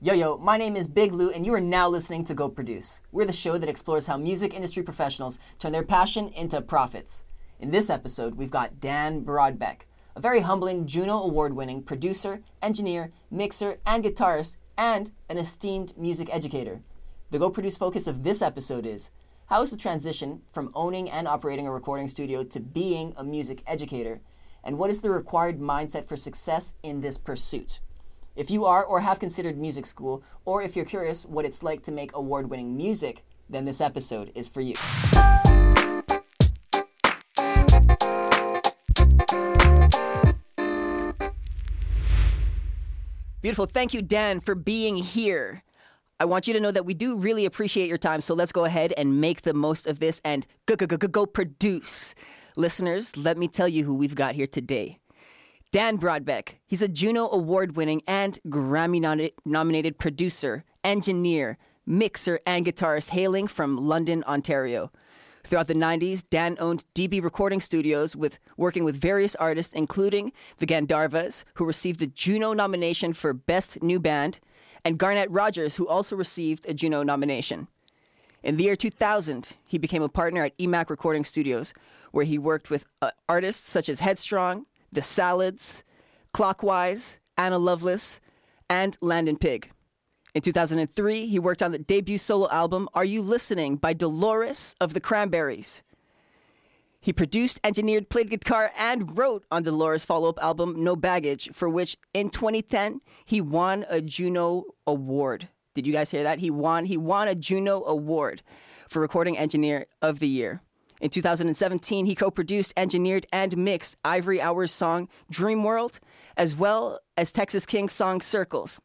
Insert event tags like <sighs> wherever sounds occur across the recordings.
Yo, yo, my name is Big Lou, and you are now listening to Go Produce. We're the show that explores how music industry professionals turn their passion into profits. In this episode, we've got Dan Brodbeck, a very humbling Juno Award winning producer, engineer, mixer, and guitarist, and an esteemed music educator. The Go Produce focus of this episode is how is the transition from owning and operating a recording studio to being a music educator? And what is the required mindset for success in this pursuit? If you are or have considered music school, or if you're curious what it's like to make award winning music, then this episode is for you. Beautiful. Thank you, Dan, for being here. I want you to know that we do really appreciate your time, so let's go ahead and make the most of this and go, go, go, go, go produce. Listeners, let me tell you who we've got here today. Dan Brodbeck. He's a Juno Award winning and Grammy nominated producer, engineer, mixer, and guitarist hailing from London, Ontario. Throughout the 90s, Dan owned DB Recording Studios with working with various artists including the Gandharvas, who received a Juno nomination for Best New Band, and Garnet Rogers, who also received a Juno nomination. In the year 2000, he became a partner at EMAC Recording Studios, where he worked with uh, artists such as Headstrong, The Salads, Clockwise, Anna Lovelace, and Landon Pig. In 2003, he worked on the debut solo album Are You Listening by Dolores of the Cranberries. He produced, engineered, played guitar, and wrote on Dolores' follow up album No Baggage, for which in 2010 he won a Juno Award. Did you guys hear that? He won he won a Juno Award for Recording Engineer of the Year. In 2017, he co produced, engineered, and mixed Ivory Hour's song Dream World, as well as Texas King's song Circles.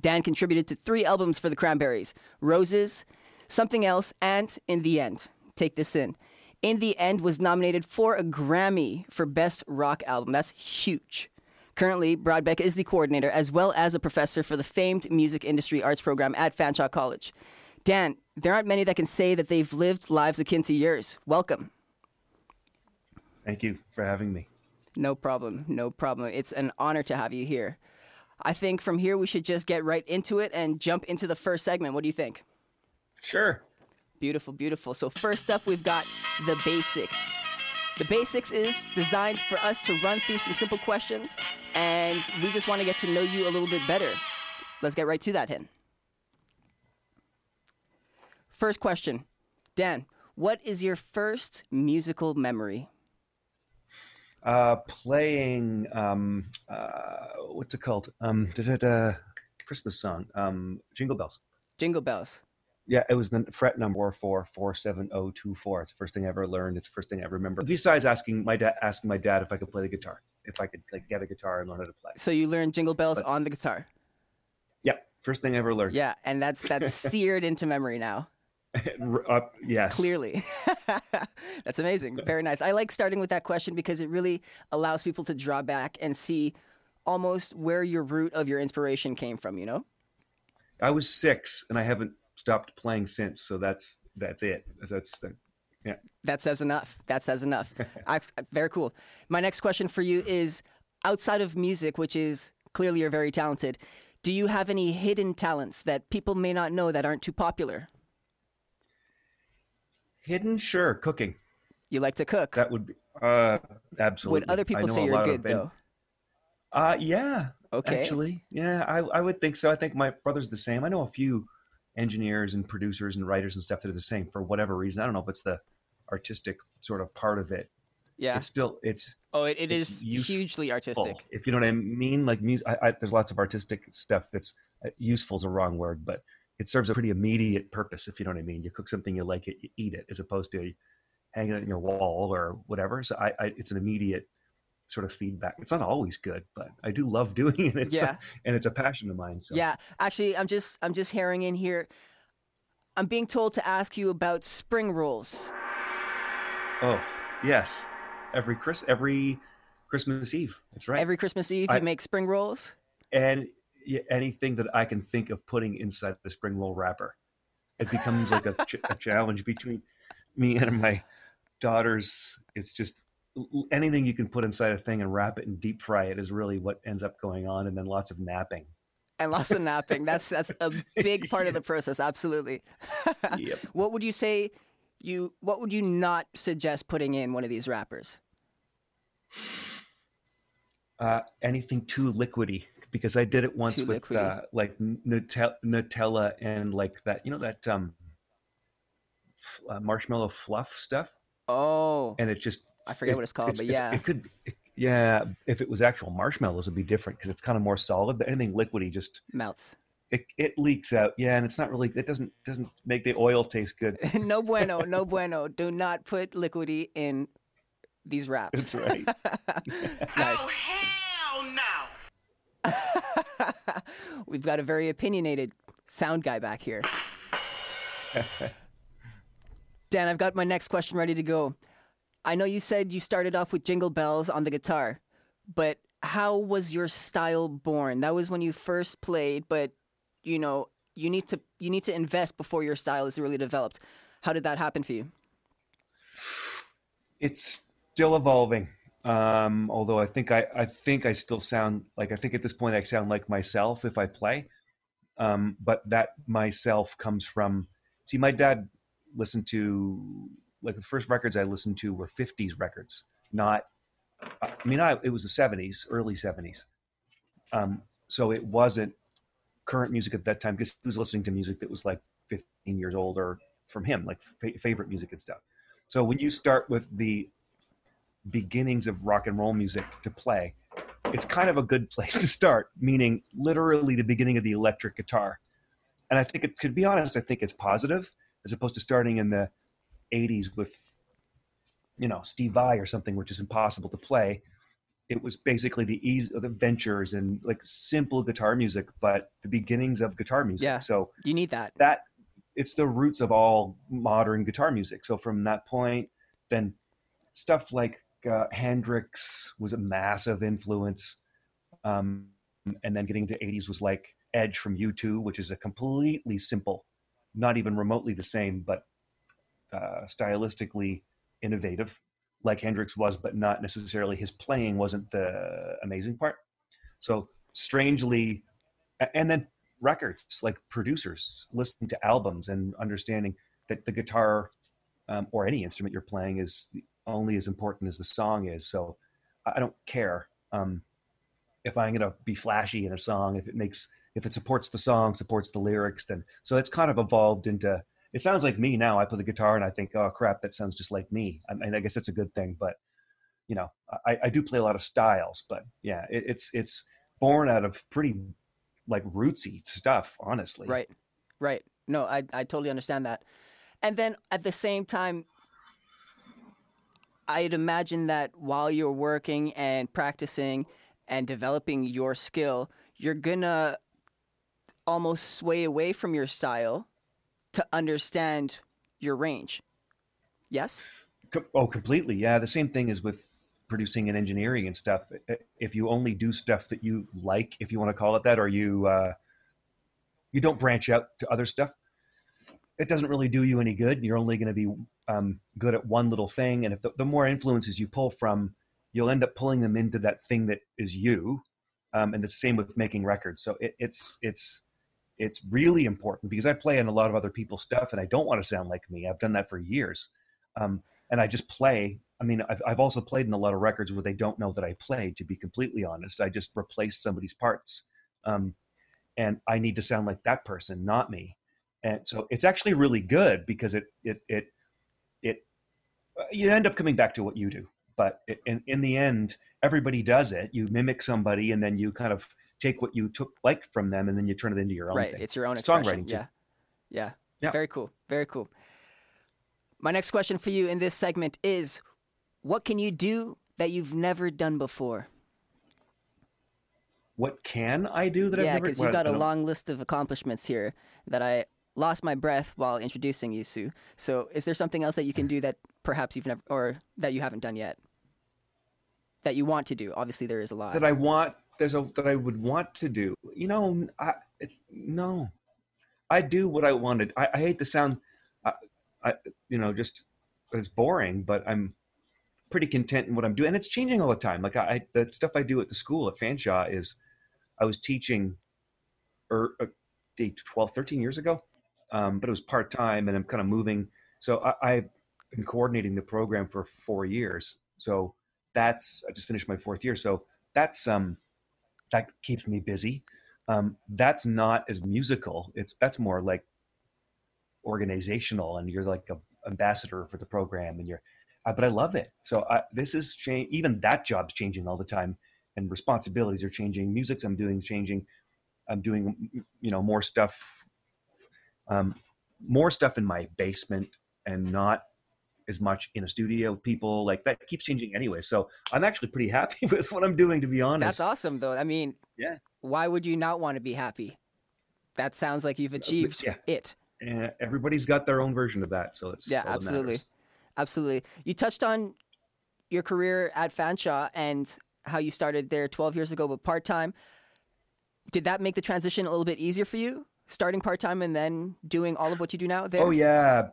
Dan contributed to three albums for the Cranberries Roses, Something Else, and In the End. Take this in. In the End was nominated for a Grammy for Best Rock Album. That's huge. Currently, Brodbeck is the coordinator as well as a professor for the famed music industry arts program at Fanshawe College. Dan, there aren't many that can say that they've lived lives akin to yours. Welcome. Thank you for having me. No problem. No problem. It's an honor to have you here. I think from here we should just get right into it and jump into the first segment. What do you think? Sure. Beautiful, beautiful. So, first up, we've got the basics. The basics is designed for us to run through some simple questions, and we just want to get to know you a little bit better. Let's get right to that, Hen. First question Dan, what is your first musical memory? uh, playing um, uh, what's it called? Um, Christmas song, um, Jingle Bells. Jingle Bells. Yeah, it was the fret number four four seven zero oh two four. It's the first thing I ever learned. It's the first thing I ever remember. Besides asking my dad, asking my dad if I could play the guitar, if I could like get a guitar and learn how to play. So you learned Jingle Bells but, on the guitar. Yeah, first thing I ever learned. Yeah, and that's that's <laughs> seared into memory now. <laughs> uh, yes. Clearly. <laughs> That's amazing. Very nice. I like starting with that question because it really allows people to draw back and see almost where your root of your inspiration came from, you know? I was six and I haven't stopped playing since. So that's, that's it. That's, that, yeah. That says enough. That says enough. <laughs> I, very cool. My next question for you is outside of music, which is clearly you're very talented, do you have any hidden talents that people may not know that aren't too popular? Hidden, sure. Cooking. You like to cook? That would be, uh, absolutely. Would other people say you're good though? Uh, yeah. Okay. Actually, yeah, I, I would think so. I think my brother's the same. I know a few engineers and producers and writers and stuff that are the same for whatever reason. I don't know if it's the artistic sort of part of it. Yeah. It's still it's oh it, it it's is hugely artistic. If you know what I mean, like music. I, I, there's lots of artistic stuff that's uh, useful is a wrong word, but it serves a pretty immediate purpose, if you know what I mean. You cook something, you like it, you eat it, as opposed to hanging it in your wall or whatever. So I, I it's an immediate sort of feedback. It's not always good, but I do love <laughs> doing it. It's yeah. A, and it's a passion of mine. So yeah, actually, I'm just I'm just herring in here. I'm being told to ask you about spring rolls. Oh yes, every Chris every Christmas Eve. That's right. Every Christmas Eve, I, you make spring rolls. And anything that I can think of putting inside the spring roll wrapper. It becomes like a, ch- a challenge between me and my daughters. It's just anything you can put inside a thing and wrap it and deep fry it is really what ends up going on, and then lots of napping. and lots of napping. That's that's a <laughs> big part of the process. Absolutely. Yep. <laughs> What would you say? You what would you not suggest putting in one of these wrappers? Uh, anything too liquidy because I did it once Too with uh, like Nutella, Nutella and like that, you know, that um, f- uh, marshmallow fluff stuff. Oh, And it just, I forget it- what it's called, but it's- yeah. It could, it, yeah, if it was actual marshmallows, it'd be different because it's kind of more solid. But anything liquidy, just melts. it, it leaks out. Yeah, and it's not really. It doesn't doesn't make the oil taste good. <laughs> no bueno, no <laughs> bueno. Do not put liquidy in these wraps. That's right. <laughs> nice. Oh, hell no! <laughs> We've got a very opinionated sound guy back here. <laughs> Dan, I've got my next question ready to go. I know you said you started off with jingle bells on the guitar, but how was your style born? That was when you first played, but you know, you need to you need to invest before your style is really developed. How did that happen for you? it's still evolving. Um, although I think I, I think I still sound like I think at this point I sound like myself if I play. Um, but that myself comes from see my dad listened to like the first records I listened to were 50s records, not I mean I it was the 70s, early 70s. Um, so it wasn't current music at that time because he was listening to music that was like 15 years old or from him, like fa- favorite music and stuff. So when you start with the beginnings of rock and roll music to play, it's kind of a good place to start, meaning literally the beginning of the electric guitar. And I think it could be honest, I think it's positive as opposed to starting in the 80s with you know, Steve Vai or something which is impossible to play. It was basically the ease of the ventures and like simple guitar music, but the beginnings of guitar music. Yeah. So You need that. that it's the roots of all modern guitar music. So from that point, then stuff like uh, Hendrix was a massive influence, um, and then getting into '80s was like Edge from U2, which is a completely simple, not even remotely the same, but uh, stylistically innovative, like Hendrix was, but not necessarily his playing wasn't the amazing part. So strangely, and then records like producers listening to albums and understanding that the guitar um, or any instrument you're playing is the, only as important as the song is so i don't care um, if i'm going to be flashy in a song if it makes if it supports the song supports the lyrics then so it's kind of evolved into it sounds like me now i play the guitar and i think oh crap that sounds just like me i mean i guess that's a good thing but you know i, I do play a lot of styles but yeah it, it's it's born out of pretty like rootsy stuff honestly Right. Right. No, I I totally understand that. And then at the same time I'd imagine that while you're working and practicing and developing your skill, you're gonna almost sway away from your style to understand your range. Yes? Oh, completely. Yeah. The same thing is with producing and engineering and stuff. If you only do stuff that you like, if you want to call it that, or you uh, you don't branch out to other stuff, it doesn't really do you any good. You're only going to be um, good at one little thing, and if the, the more influences you pull from, you'll end up pulling them into that thing that is you. Um, and the same with making records. So it, it's it's it's really important because I play in a lot of other people's stuff, and I don't want to sound like me. I've done that for years. Um, and I just play. I mean, I've, I've also played in a lot of records where they don't know that I played. To be completely honest, I just replaced somebody's parts, um, and I need to sound like that person, not me. And so it's actually really good because it it it it uh, you end up coming back to what you do. But it, in in the end, everybody does it. You mimic somebody, and then you kind of take what you took like from them, and then you turn it into your own right. thing. It's your own Songwriting, Yeah. yeah. Yeah. Very cool. Very cool. My next question for you in this segment is what can you do that you've never done before? What can I do that yeah, I've never? because what, you've got a long list of accomplishments here that I lost my breath while introducing you, Sue. So, is there something else that you can do that perhaps you've never, or that you haven't done yet, that you want to do? Obviously, there is a lot. that I want. There's a that I would want to do. You know, I no, I do what I wanted. I, I hate the sound. I, I you know just it's boring, but I'm pretty content in what I'm doing, and it's changing all the time. Like I, I the stuff I do at the school at Fanshawe is, I was teaching or uh, 12, 13 years ago, um, but it was part time, and I'm kind of moving. So I, I've been coordinating the program for four years. So that's I just finished my fourth year. So that's um that keeps me busy. Um, that's not as musical. It's that's more like organizational, and you're like a ambassador for the program, and you're. Uh, but I love it. So I, this is. Even that job's changing all the time, and responsibilities are changing. Music's I'm doing changing. I'm doing you know more stuff, um, more stuff in my basement, and not as much in a studio with people. Like that keeps changing anyway. So I'm actually pretty happy <laughs> with what I'm doing, to be honest. That's awesome, though. I mean, Yeah. Why would you not want to be happy? That sounds like you've achieved yeah. it. And everybody's got their own version of that, so it's Yeah, absolutely. Absolutely. You touched on your career at Fanshawe and how you started there 12 years ago, but part time. Did that make the transition a little bit easier for you? Starting part time and then doing all of what you do now there? Oh yeah,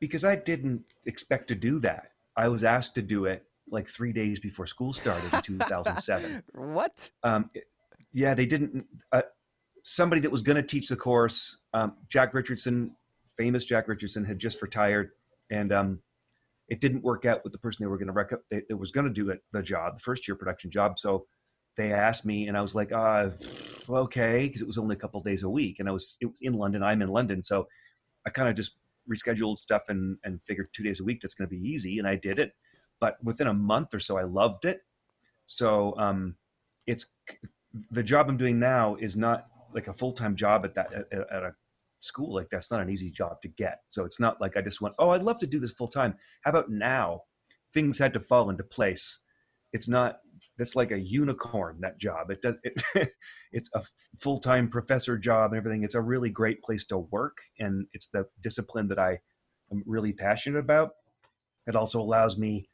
because I didn't expect to do that. I was asked to do it like three days before school started in 2007. <laughs> What? um, yeah, they didn't. Uh, somebody that was going to teach the course, um, Jack Richardson, famous Jack Richardson, had just retired, and um, it didn't work out with the person they were going to rec- they, that was going to do it the job, the first year production job. So they asked me, and I was like, uh, okay, because it was only a couple days a week, and I was it was in London. I'm in London, so I kind of just rescheduled stuff and and figured two days a week that's going to be easy, and I did it. But within a month or so, I loved it. So um, it's the job I'm doing now is not like a full time job at that at, at a school. Like that's not an easy job to get. So it's not like I just went, oh, I'd love to do this full time. How about now? Things had to fall into place. It's not. That's like a unicorn. That job. It does. It, <laughs> it's a full time professor job and everything. It's a really great place to work, and it's the discipline that I am really passionate about. It also allows me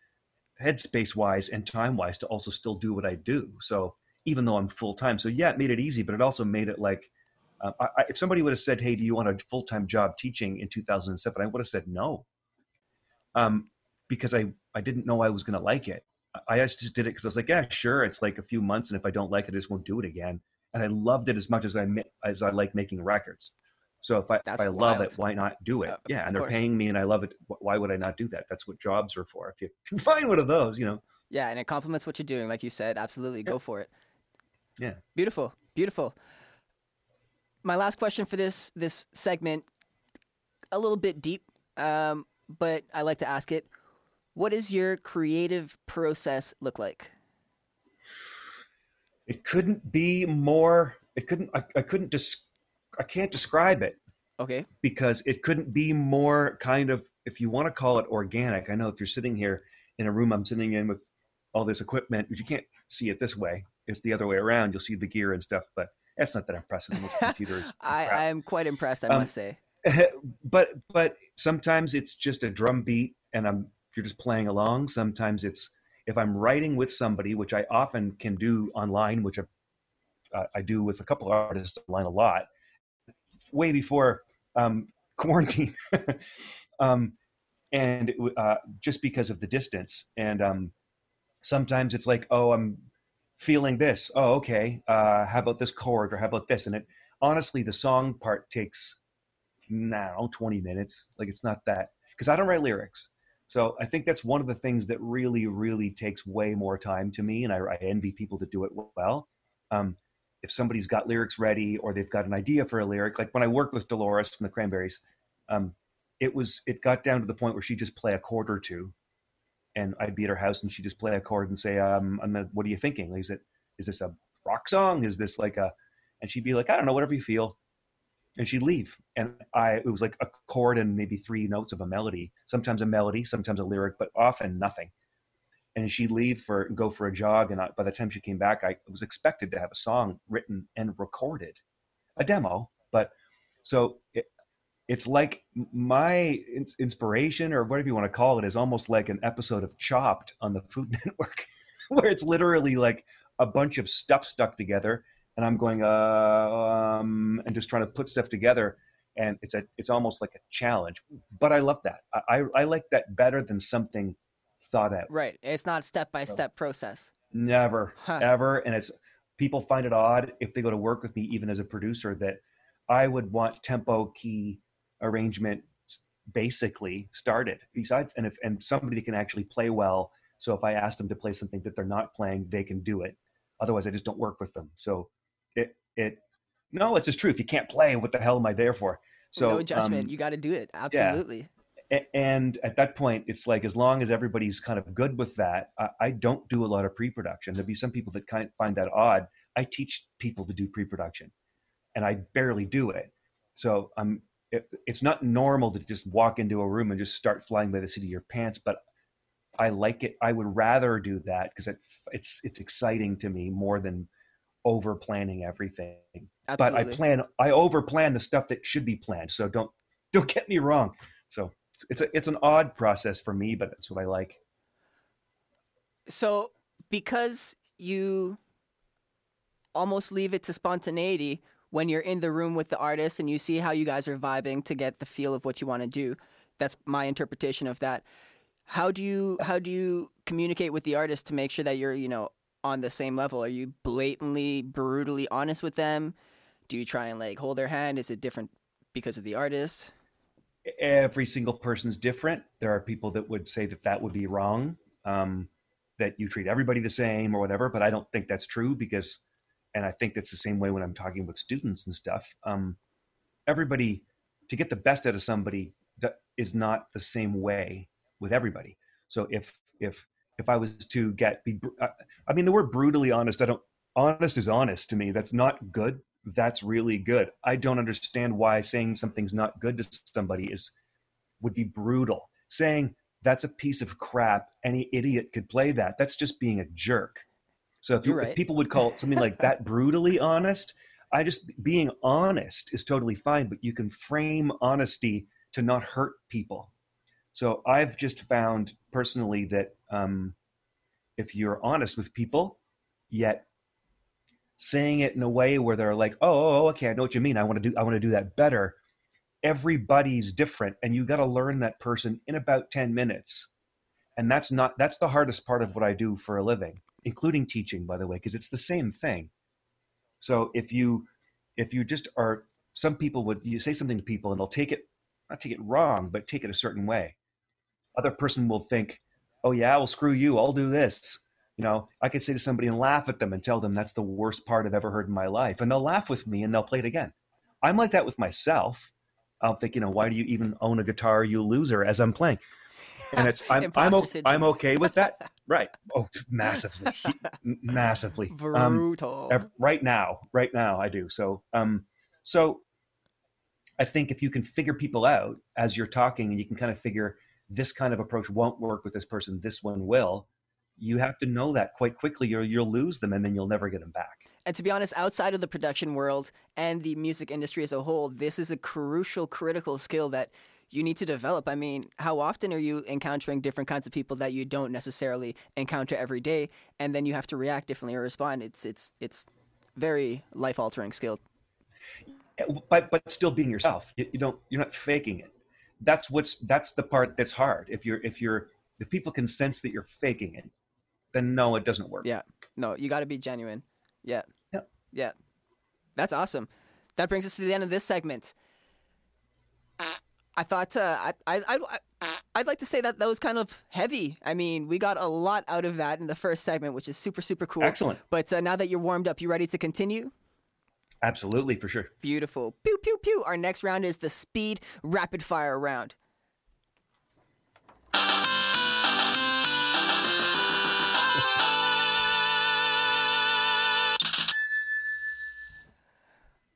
headspace wise and time wise to also still do what I do. So even though I'm full time, so yeah, it made it easy, but it also made it like uh, I, if somebody would have said, "Hey, do you want a full time job teaching in 2007?" I would have said no, um, because I I didn't know I was going to like it. I just did it because I was like, yeah, sure. It's like a few months, and if I don't like it, I just won't do it again. And I loved it as much as I as I like making records. So if I if That's I love it, why not do it? Uh, yeah, and they're course. paying me, and I love it. Why would I not do that? That's what jobs are for. If you can <laughs> find one of those, you know. Yeah, and it complements what you're doing, like you said. Absolutely, go for it. Yeah. Beautiful, beautiful. My last question for this this segment, a little bit deep, um, but I like to ask it. What does your creative process look like? It couldn't be more. It couldn't. I, I couldn't just. I can't describe it Okay. because it couldn't be more kind of. If you want to call it organic, I know if you're sitting here in a room I'm sitting in with all this equipment, you can't see it this way. It's the other way around. You'll see the gear and stuff, but that's not that impressive. <laughs> Computers. I. I'm quite impressed, I Um, must say. <laughs> but but sometimes it's just a drum beat and I'm you're just playing along. Sometimes it's if I'm writing with somebody, which I often can do online, which I, uh, I do with a couple of artists online a lot, way before um, <laughs> quarantine, um, and uh, just because of the distance. And um, sometimes it's like, oh, I'm feeling this. Oh, okay. Uh, how about this chord or how about this? And it honestly, the song part takes now 20 minutes like it's not that because i don't write lyrics so i think that's one of the things that really really takes way more time to me and i, I envy people that do it well. Um, if somebody's got lyrics ready or they've got an idea for a lyric like when i worked with dolores from the cranberries um, it was it got down to the point where she'd just play a chord or two and i'd be at her house and she'd just play a chord and say um, I'm not- what are you thinking? Is it is this a rock song? Is this like a and she'd be like i don't know whatever you feel and she'd leave. And i it was like a chord and maybe three notes of a melody sometimes a melody sometimes a lyric but often nothing. And she'd leave for go for a jog and I, by the time she came back i was expected to have a song written and recorded a demo. But so it, it's like my in- inspiration or whatever you want to call it is almost like an episode of chopped on the food <laughs> network where it's literally like a bunch of stuff stuck together and I'm going, uh, um, and just trying to put stuff together. And it's a, it's almost like a challenge, but I love that. I, I, I like that better than something thought out. Right. It's not step by step process. Never, Huh. ever. And it's people find it odd if they go to work with me, even as a producer, that I would want tempo, key, arrangement basically started. Besides, and if and somebody can actually play well. So if I ask them to play something that they're not playing, they can do it. Otherwise, I just don't work with them. So it it no, it's just true. If you can't play, what the hell am I there for? So no judgment. um, you got to do it. Absolutely. a- and at that point it's like as long as everybody's kind of good with that I, I don't do a lot of pre-production there'll be some people that kind of find that odd i teach people to do pre-production and i barely do it so i'm it, it's not normal to just walk into a room and just start flying by the seat of your pants but i like it i would rather do that because it, it's it's exciting to me more than over planning everything Absolutely. but i plan i over plan the stuff that should be planned so don't don't get me wrong so it's a it's an odd process for me, but that's what I like. So, because you almost leave it to spontaneity when you're in the room with the artist and you see how you guys are vibing to get the feel of what you want to do. That's my interpretation of that. How do you how do you communicate with the artist to make sure that you're, you know, on the same level? Are you blatantly brutally honest with them? Do you try and like hold their hand? Is it different because of the artist? Every single person's different. There are people that would say that that would be wrong, um, that you treat everybody the same or whatever. But I don't think that's true because, and I think that's the same way when I'm talking with students and stuff. Um, everybody to get the best out of somebody is not the same way with everybody. So if if if I was to get be, uh, I mean the word brutally honest. I don't honest is honest to me. That's not good. That's really good. I don't understand why saying something's not good to somebody is would be brutal. Saying that's a piece of crap. Any idiot could play that. That's just being a jerk. So if, you, You're if people would call something like that <laughs> brutally honest, I just being honest is totally fine. But you can frame honesty to not hurt people. So I've just found personally that um, if you're honest with people, yet saying it in a way where they're like, "Oh, oh, okay, I know what you mean. I want to do. I want to do that better." Everybody's different, and you got to learn that person in about ten minutes. And that's not that's the hardest part of what I do for a living, including teaching, by the way, because it's the same thing. So if you if you just are some people would you say something to people and they'll take it not take it wrong, but take it a certain way. Other person will think, "Oh yeah, well screw you. I'll do this." You know, I could say to somebody and laugh at them and tell them that's the worst part I've ever heard in my life, and they'll laugh with me and they'll play it again. I'm like that with myself. I'll think, you know, why do you even own a guitar, you loser, as I'm playing? And it's I'm <laughs> I'm, Imposter o- syndrome. I'm okay with that, <laughs> right? Oh, massively, massively. Um, Brutal. ev- right now right now i do so um so i think if you can figure people out as you're talking and you can kind of figure this kind of approach won't work with this person this one will you have to know that quite quickly or you'll lose them and then you'll never get them back And to be honest, outside of the production world and the music industry as a whole, this is a crucial, critical skill that you need to develop. I mean, how often are you encountering different kinds of people that you don't necessarily encounter every day, and then you have to react differently or respond? It's it's it's very life altering skill. but but still being yourself you, you don't you're not faking it that's what's that's the part that's hard if you're if you're if people can sense that you're faking it then no it doesn't work Yeah. No, you got to be genuine. Yeah. Yep. Yeah. That's awesome. That brings us to the end of this segment. I thought uh, I, I, I, I, I'd like to say that that was kind of heavy. I mean, we got a lot out of that in the first segment, which is super, super cool. Excellent. But uh, now that you're warmed up, you ready to continue? Absolutely for sure Beautiful. Pew, pew, pew. Our next round is the speed rapid fire round.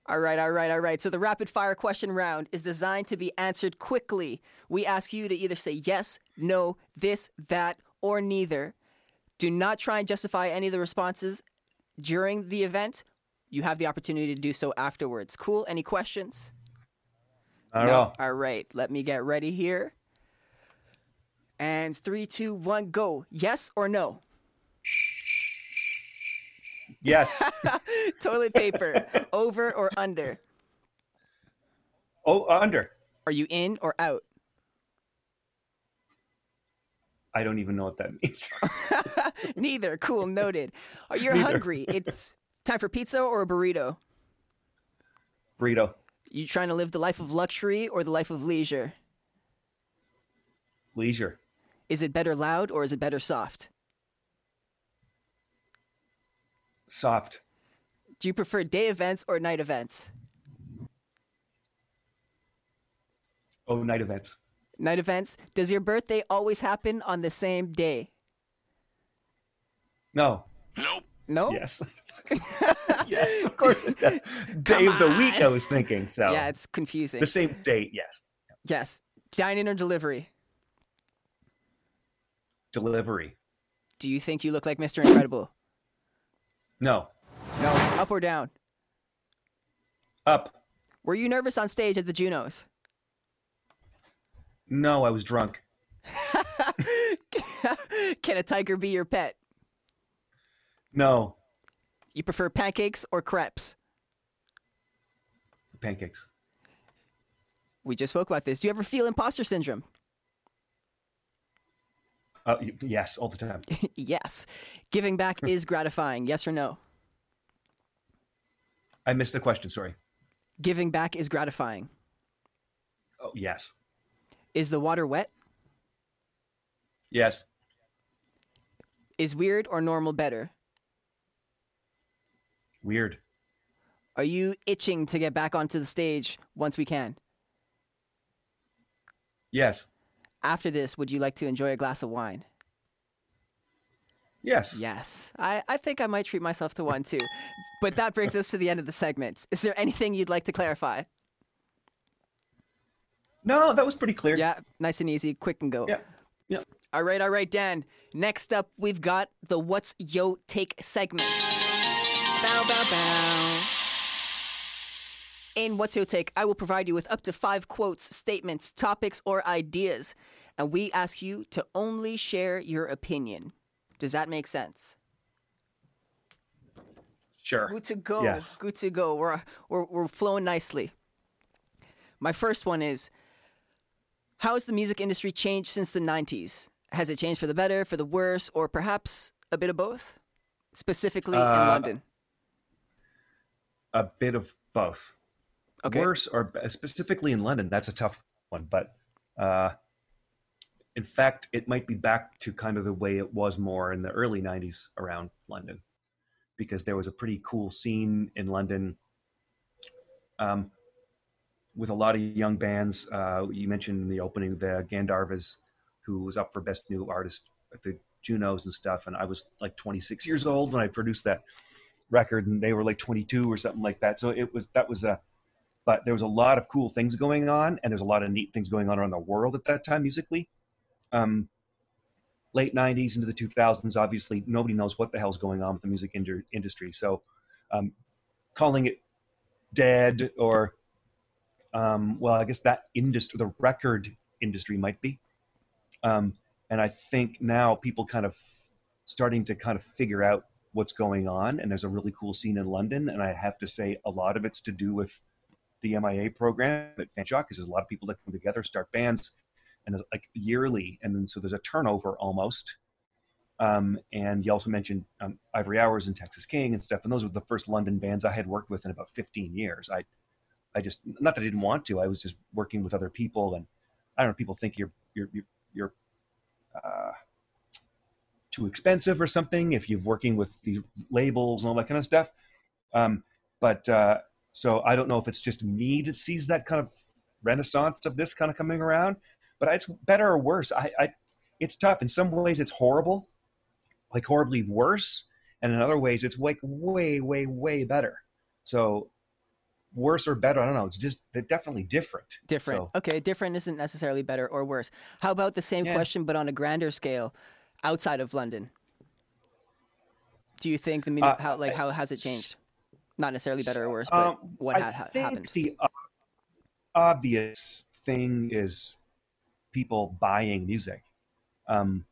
All right, all right, all right. So the rapid fire question round is designed to be answered quickly. We ask you to either say yes, no, this, that, or neither. Do not try and justify any of the responses during the event. You have the opportunity to do so afterwards. Cool? Any questions? Not No. all. Right, let me get ready here. And three, two, one, go. Yes or no? yes <laughs> Toilet paper, over or under? oh uh, under Are you in or out? i don't even know what that means <laughs> <laughs> Neither. Cool, noted. Are you hungry? It's Time for pizza or a burrito? Burrito, You trying to live the life of luxury or the life of leisure? leisure, Is it better loud or is it better soft? soft, Do you prefer day events or night events? oh, night events. Night events. Does your birthday always happen on the same day? No, Nope. No? yes. <laughs> yes, of course. <laughs> Day of the week, I was thinking. So Yeah, it's confusing. the same date, yes. Yes. Dine-in or delivery? Delivery. Do you think you look like Mr. Incredible? No. No. Up or down? Up. Were you nervous on stage at the Junos? No, I was drunk. <laughs> Can a tiger be your pet? No. You prefer pancakes or crepes? Pancakes. We just spoke about this. Do you ever feel imposter syndrome? Uh, yes, all the time. <laughs> yes. Giving back is gratifying. Yes or no? I missed the question. Sorry. Giving back is gratifying. Oh, yes. Is the water wet? Yes. Is weird or normal better? Weird. Are you itching to get back onto the stage once we can? Yes. After this, would you like to enjoy a glass of wine? Yes. Yes. I, I think I might treat myself to one too. But that brings us to the end of the segment. Is there anything you'd like to clarify? No, that was pretty clear. Yeah, nice and easy, quick and go. Yeah. Yeah. All right, all right, Dan. Next up, we've got the What's Yo Take segment. Bow, bow, bow. In What's Your Take, I will provide you with up to five quotes, statements, topics, or ideas, and we ask you to only share your opinion. Does that make sense? Sure. Good to go. Yes. Good to go. We're, we're, we're flowing nicely. My first one is How has the music industry changed since the 90s? Has it changed for the better, for the worse, or perhaps a bit of both? Specifically in Uh, London. A bit of both. Okay. Worse, or specifically in London, that's a tough one. But uh, in fact, it might be back to kind of the way it was more in the early 90s around London, because there was a pretty cool scene in London um, with a lot of young bands. Uh, you mentioned in the opening the Gandharvas, who was up for Best New Artist at the Junos and stuff. And I was like 26 years old when I produced that record, and they were like 22 or something like that. So it was that was a but there was a lot of cool things going on and there's a lot of neat things going on around the world at that time musically. Um, late 90s into the 2000s obviously nobody knows what the hell's going on with the music indu- industry. So um, calling it dead or um, well i guess that industry the record industry might be. Um, and i think now people kind of starting to kind of figure out what's going on and there's a really cool scene in london and i have to say a lot of it's to do with the MIA program at Fanshawe because there's a lot of people that come together, start bands, and like yearly, and then so there's a turnover almost. Um, and you also mentioned um, Ivory Hours and Texas King and stuff, and those were the first London bands I had worked with in about 15 years. I, I just not that I didn't want to, I was just working with other people, and I don't know, people think you're you're you're, you're uh, too expensive or something if you're working with these labels and all that kind of stuff. Um, but uh, so I don't know if it's just me that sees that kind of renaissance of this kind of coming around, but it's better or worse. I, I it's tough. In some ways, it's horrible, like horribly worse, and in other ways, it's like way, way, way better. So worse or better, I don't know. It's just they're definitely different. Different. So, Okay, different isn't necessarily better or worse. How about the same Yeah. question, but on a grander scale, outside of London? Do you think the mu- Uh, how like how has it changed? Not necessarily better or worse, but um, what I think happened? the obvious thing is people buying music. Um,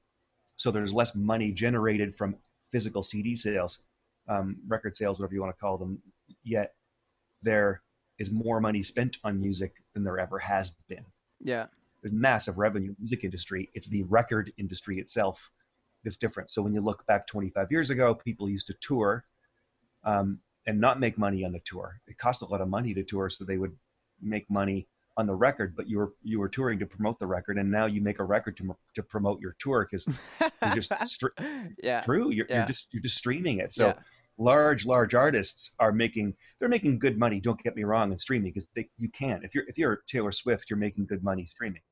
so there's less money generated from physical CD sales, um, record sales, whatever you want to call them. Yet there is more money spent on music than there ever has been. Yeah. There's massive revenue in the music industry. It's the record industry itself that's different. So when you look back 25 years ago, people used to tour um, and not make money on the tour. It cost a lot of money to tour, so they would make money on the record, but you were you were touring to promote the record, and now you make a record to to promote your tour because you're just <laughs> str- yeah true. You're, Yeah. you're just you're just streaming it. So Yeah. large large artists are making they're making good money. Don't get me wrong in streaming because you can if you're if you're Taylor Swift, you're making good money streaming.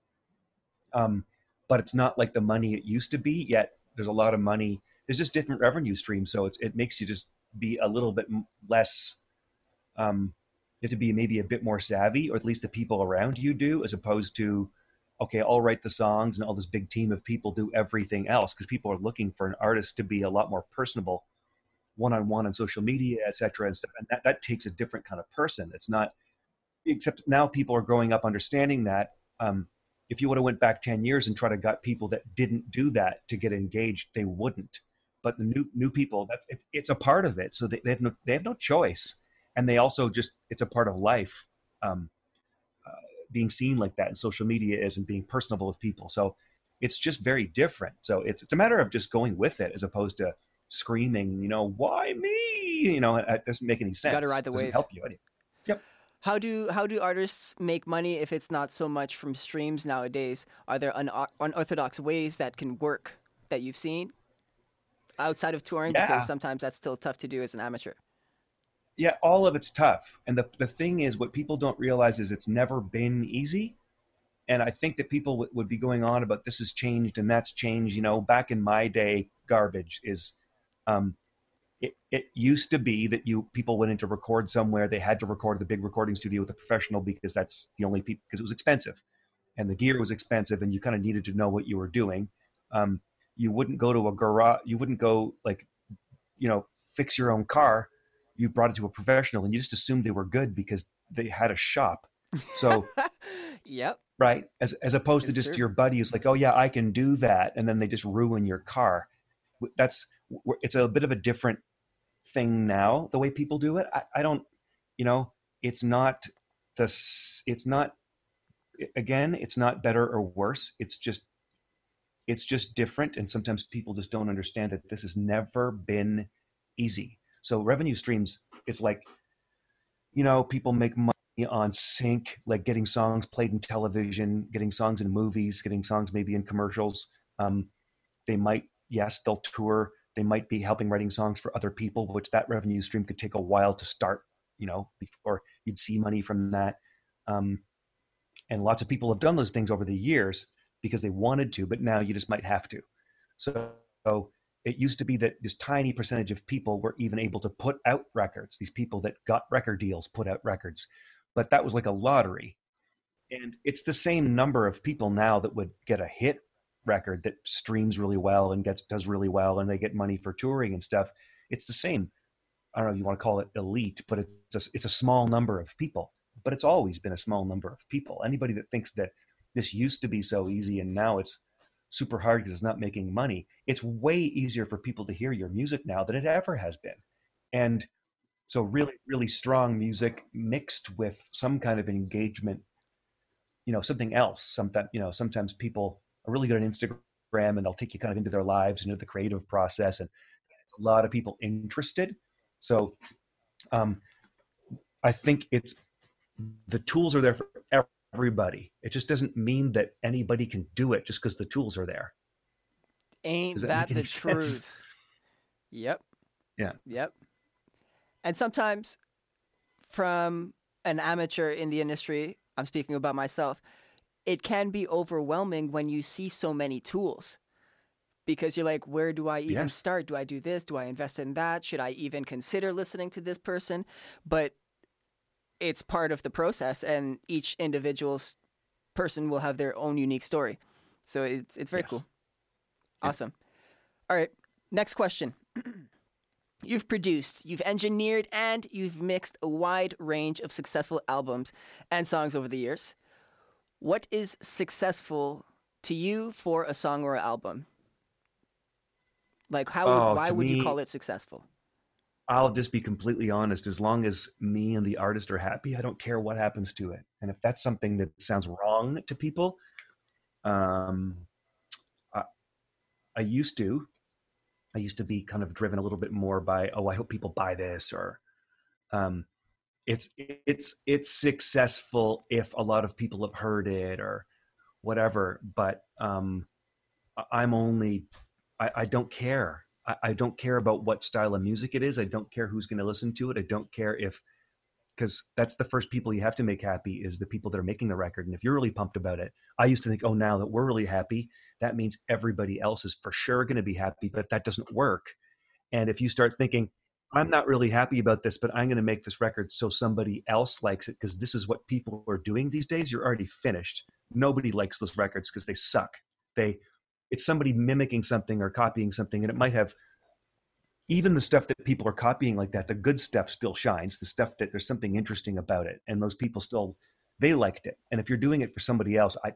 Um, but it's not like the money it used to be. Yet there's a lot of money. There's just different revenue streams, so it makes you just be a little bit less. Um, you have to be maybe a bit more savvy, or at least the people around you do, as opposed to, okay, I'll write the songs and all this big team of people do everything else because people are looking for an artist to be a lot more personable, one on one on social media, et cetera, and stuff. And that, that takes a different kind of person. It's not, except now people are growing up understanding that. Um, if you would have went back 10 years and tried to got people that didn't do that to get engaged, they wouldn't. But the new new people, that's it's, it's a part of it. So they, they have no they have no choice and they also just it's a part of life um, uh, being seen like that in social media is and being personable with people so it's just very different so it's it's a matter of just going with it as opposed to screaming you know why me you know it doesn't make any sense you gotta ride the doesn't wave. help you anyway. How do how do artists make money if it's not so much from streams nowadays? Are there un- unorthodox ways that can work that you've seen outside of touring? Yeah. Because sometimes that's still tough to do as an amateur. yeah all of it's tough and the, the thing is what people don't realize is it's never been easy and i think that people w- would be going on about this has changed and that's changed you know back in my day garbage is um, it, it used to be that you people went in to record somewhere. They had to record at the big recording studio with a professional because that's the only people because it was expensive and the gear was expensive and you kind of needed to know what you were doing. Um, you wouldn't go to a garage you wouldn't go like you know fix your own car. You brought it to a professional and you just assumed they were good because they had a shop. So <laughs> Yep. right? As as opposed to just true. your buddy who's like oh yeah i can do that and then they just ruin your car. That's it's a bit of a different thing now the way people do it i, I don't you know it's not the s- it's not again it's not better or worse it's just it's just different and sometimes people just don't understand that this has never been easy. So revenue streams it's like you know people make money on sync like getting songs played in television getting songs in movies getting songs maybe in commercials. Um, they might yes they'll tour they might be helping writing songs for other people which that revenue stream could take a while to start you know before you'd see money from that. Um, and lots of people have done those things over the years because they wanted to but now you just might have to. So, so it used to be that this tiny percentage of people were even able to put out records these people that got record deals put out records but that was like a lottery. And it's the same number of people now that would get a hit record that streams really well and gets does really well and they get money for touring and stuff it's the same. I don't know if you want to call it elite but it's a, it's a small number of people but it's always been a small number of people. Anybody that thinks that this used to be so easy and now it's super hard because it's not making money it's way easier for people to hear your music now than it ever has been. And so really really strong music mixed with some kind of engagement you know something else something you know sometimes people are really good on instagram and they'll take you kind of into their lives into the creative process and a lot of people interested so um, i think it's the tools are there for everybody it just doesn't mean that anybody can do it just because the tools are there Ain't Does that that, the <laughs> sense? truth? Yep. Yeah. Yep. And sometimes, from an amateur in the industry, I'm speaking about myself, it can be overwhelming when you see so many tools. Because you're like, where do I even Yes. start? Do I do this? Do I invest in that? Should I even consider listening to this person? But it's part of the process, and each individual s- person will have their own unique story. So it's it's very Yes. cool. Awesome. All right. Next question. <clears throat> You've produced, you've engineered, and you've mixed a wide range of successful albums and songs over the years. What is successful to you for a song or an album? Like, how? Would, Oh, why would you call it successful? I'll just be completely honest. As long as me and the artist are happy, I don't care what happens to it. And if that's something that sounds wrong to people, um, I, I used to, I used to be kind of driven a little bit more by, oh, I hope people buy this, or um, it's it's it's successful if a lot of people have heard it or whatever. But um, I'm only I, I don't care. I, I don't care about what style of music it is. I don't care who's going to listen to it. I don't care if because that's the first people you have to make happy is the people that are making the record. And if you're really pumped about it, I used to think, oh, now that we're really happy, that means everybody else is for sure going to be happy, but that doesn't work. And if you start thinking, I'm not really happy about this, but I'm going to make this record so somebody else likes it because this is what people are doing these days, you're already finished. Nobody likes those records because they suck. They, it's somebody mimicking something or copying something, and it might have even the stuff that people are copying like that, the good stuff still shines. The stuff that there's something interesting about it, and those people still they liked it. And if you're doing it for somebody else, I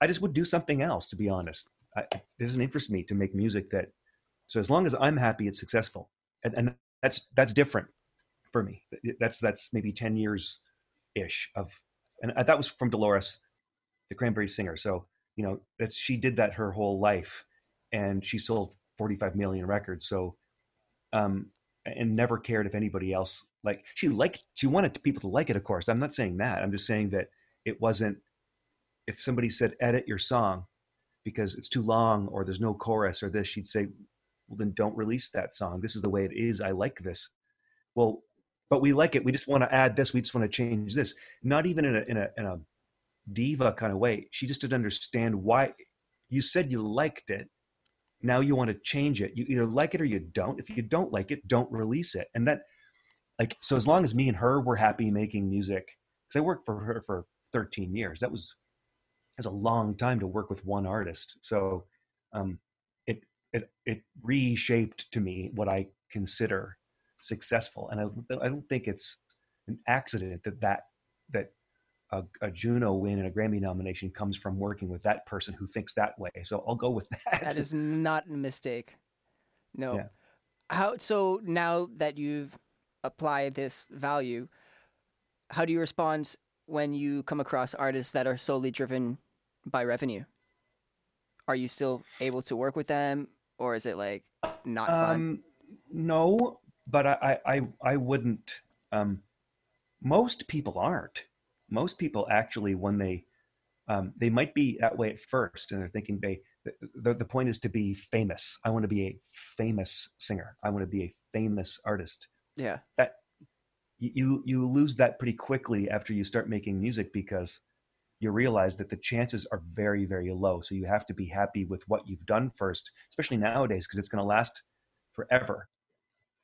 I just would do something else. To be honest, I, it doesn't interest me to make music that. So as long as I'm happy, it's successful, and, and that's that's different for me. That's that's maybe ten years ish of, and that was from Dolores, the Cranberry singer. So you know that's she did that her whole life, and she sold 45 million records. So um, and never cared if anybody else like she liked she wanted people to like it of course i'm not saying that i'm just saying that it wasn't if somebody said edit your song because it's too long or there's no chorus or this she'd say well then don't release that song. This is the way it is. I like this. Well but we like it. We just want to add this. We just want to change this. Not even in a in a in a diva kind of way. She just didn't understand why. You said you liked it. Now you want to change it. You either like it or you don't. If you don't like it don't release it. And that like so as long as me and her were happy making music because i worked for her for 13 years. That was was a long time to work with one artist. So um it it reshaped to me what i consider successful and i i don't think it's an accident that that that a, a, Juno win and a Grammy nomination comes from working with that person who thinks that way. So I'll go with <laughs> that. That is not a mistake. No. Yeah. How so now that you've applied this value, how do you respond when you come across artists that are solely driven by revenue? Are you still able to work with them or is it like not fun? Um, no, but I, I, I wouldn't. Um, most people aren't most people actually when they um, they might be that way at first and they're thinking they the, the point is to be famous i want to be a famous singer i want to be a famous artist yeah that you you lose that pretty quickly after you start making music because you realize that the chances are very very low. So you have to be happy with what you've done first especially nowadays because it's going to last forever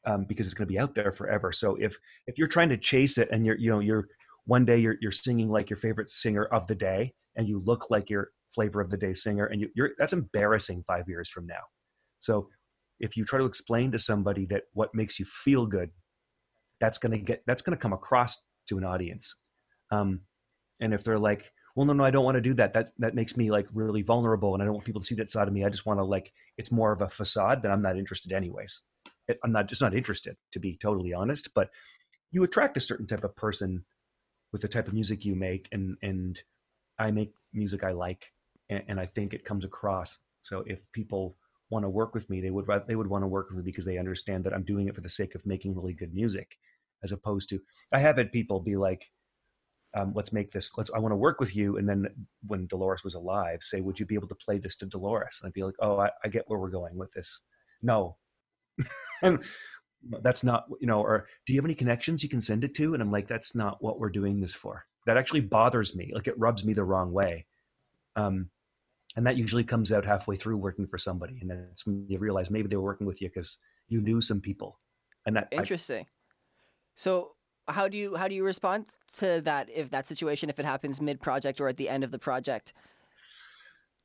um, because it's going to be out there forever. So if if you're trying to chase it and you're you know you're one day you're, you're singing like your favorite singer of the day and you look like your flavor of the day singer and you, you're that's embarrassing five years from now. So if you try to explain to somebody that what makes you feel good that's going to get that's going to come across to an audience. Um, and if they're like well no no i don't want to do that. That that makes me like really vulnerable and i don't want people to see that side of me. I just want to like it's more of a facade that i'm not interested anyways. I'm not just not interested to be totally honest but you attract a certain type of person with the type of music you make and and i make music i like and, and i think it comes across. So if people want to work with me they would they would want to work with me because they understand that i'm doing it for the sake of making really good music as opposed to i have had people be like um, let's make this let's i want to work with you and then when dolores was alive say would you be able to play this to dolores? And i'd be like oh i, I get where we're going with this. No. <laughs> That's not you know or do you have any connections you can send it to? And i'm like that's not what we're doing this for. That actually bothers me. Like it rubs me the wrong way. Um, and that usually comes out halfway through working for somebody and that's when you realize maybe they were working with you because you knew some people. And that interesting. I, so how do you how do you respond to that if that situation if it happens mid project or at the end of the project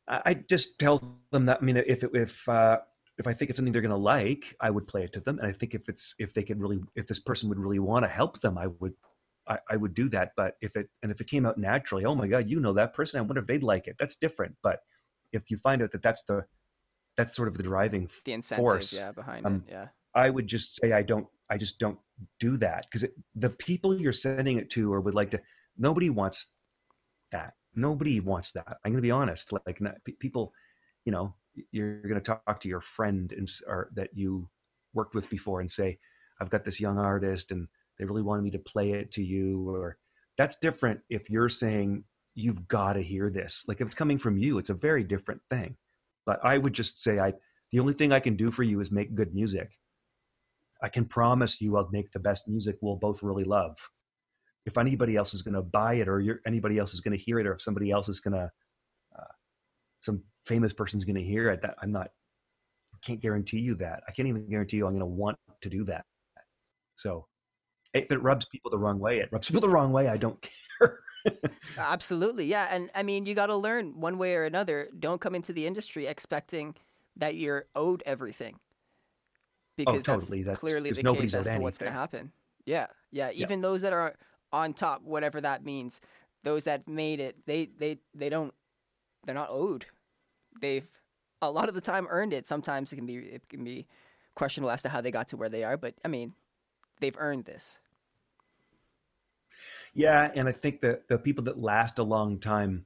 I just tell them that I mean if it, if uh, if I think it's something they're going to like, I would play it to them. And I think if it's if they could really if this person would really want to help them, I would I, I, would do that. But if it and if it came out naturally, oh my god, you know that person. I wonder if they'd like it. That's different. But if you find out that that's the that's sort of the driving the incentive, force, yeah, behind um, it, yeah. I would just say I don't. I just don't do that because the people you're sending it to or would like to. Nobody wants that. Nobody wants that. I'm going to be honest. Like, like people, you know, you're going to talk to your friend and, or that you worked with before and say, I've got this young artist and they really wanted me to play it to you or that's different if you're saying you've got to hear this like if it's coming from you it's a very different thing but i would just say i the only thing i can do for you is make good music i can promise you i'll make the best music we'll both really love if anybody else is going to buy it or anybody else is going to hear it or if somebody else is going to uh, some famous person's going to hear it that i'm not can't guarantee you that i can't even guarantee you i'm going to want to do that so if it rubs people the wrong way, it rubs <laughs> people the wrong way. I don't care. <laughs> Absolutely. Yeah. And I mean, you got to learn one way or another. Don't come into the industry expecting that you're owed everything. Oh, because oh, totally. that's, that's clearly the case as to what's going to happen. Yeah. Yeah. Even yeah. those that are on top, whatever that means, those that made it, they, they, they don't, they're not owed. They've a lot of the time earned it. Sometimes it can be, it can be questionable as to how they got to where they are. But I mean, they've earned this. Yeah, and I think that the people that last a long time,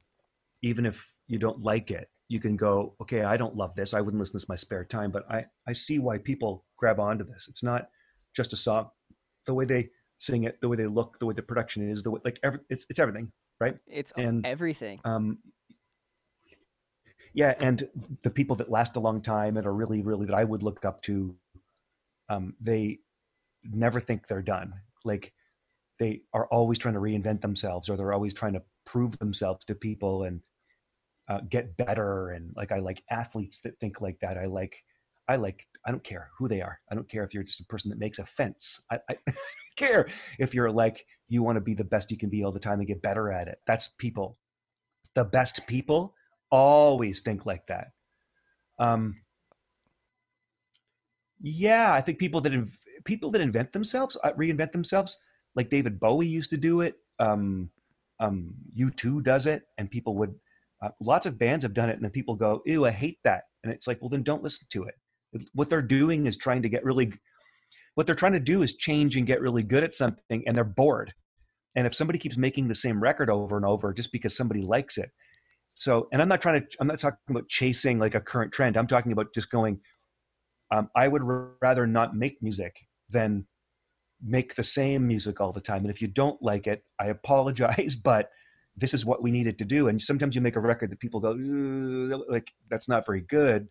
even if you don't like it, you can go, okay, I don't love this. I wouldn't listen to this in my spare time, but I, I see why people grab onto this. It's not just a song. The way they sing it, the way they look, the way the production is, the way like every, it's it's everything, right? It's and everything. Um, yeah, and the people that last a long time and are really, really that I would look up to, um, they never think they're done. Like they are always trying to reinvent themselves or they're always trying to prove themselves to people and uh, get better. And like I like athletes that think like that. I like I like I don't care who they are. I don't care if you're just a person that makes a fence. I, I <laughs> don't care if you're like you want to be the best you can be all the time and get better at it. That's people. The best people always think like that. Um, yeah, I think people that inv- people that invent themselves, uh, reinvent themselves, like David Bowie used to do it. Um, um, U2 does it, and people would. Uh, lots of bands have done it, and then people go, "Ew, I hate that," and it's like, well, then don't listen to it. What they're doing is trying to get really. What they're trying to do is change and get really good at something, and they're bored. And if somebody keeps making the same record over and over just because somebody likes it, so and I'm not trying to. I'm not talking about chasing like a current trend. I'm talking about just going. Um, I would rather not make music than make the same music all the time. And if you don't like it, I apologize, <laughs> but this is what we needed to do. And sometimes you make a record that people go, like, that's not very good.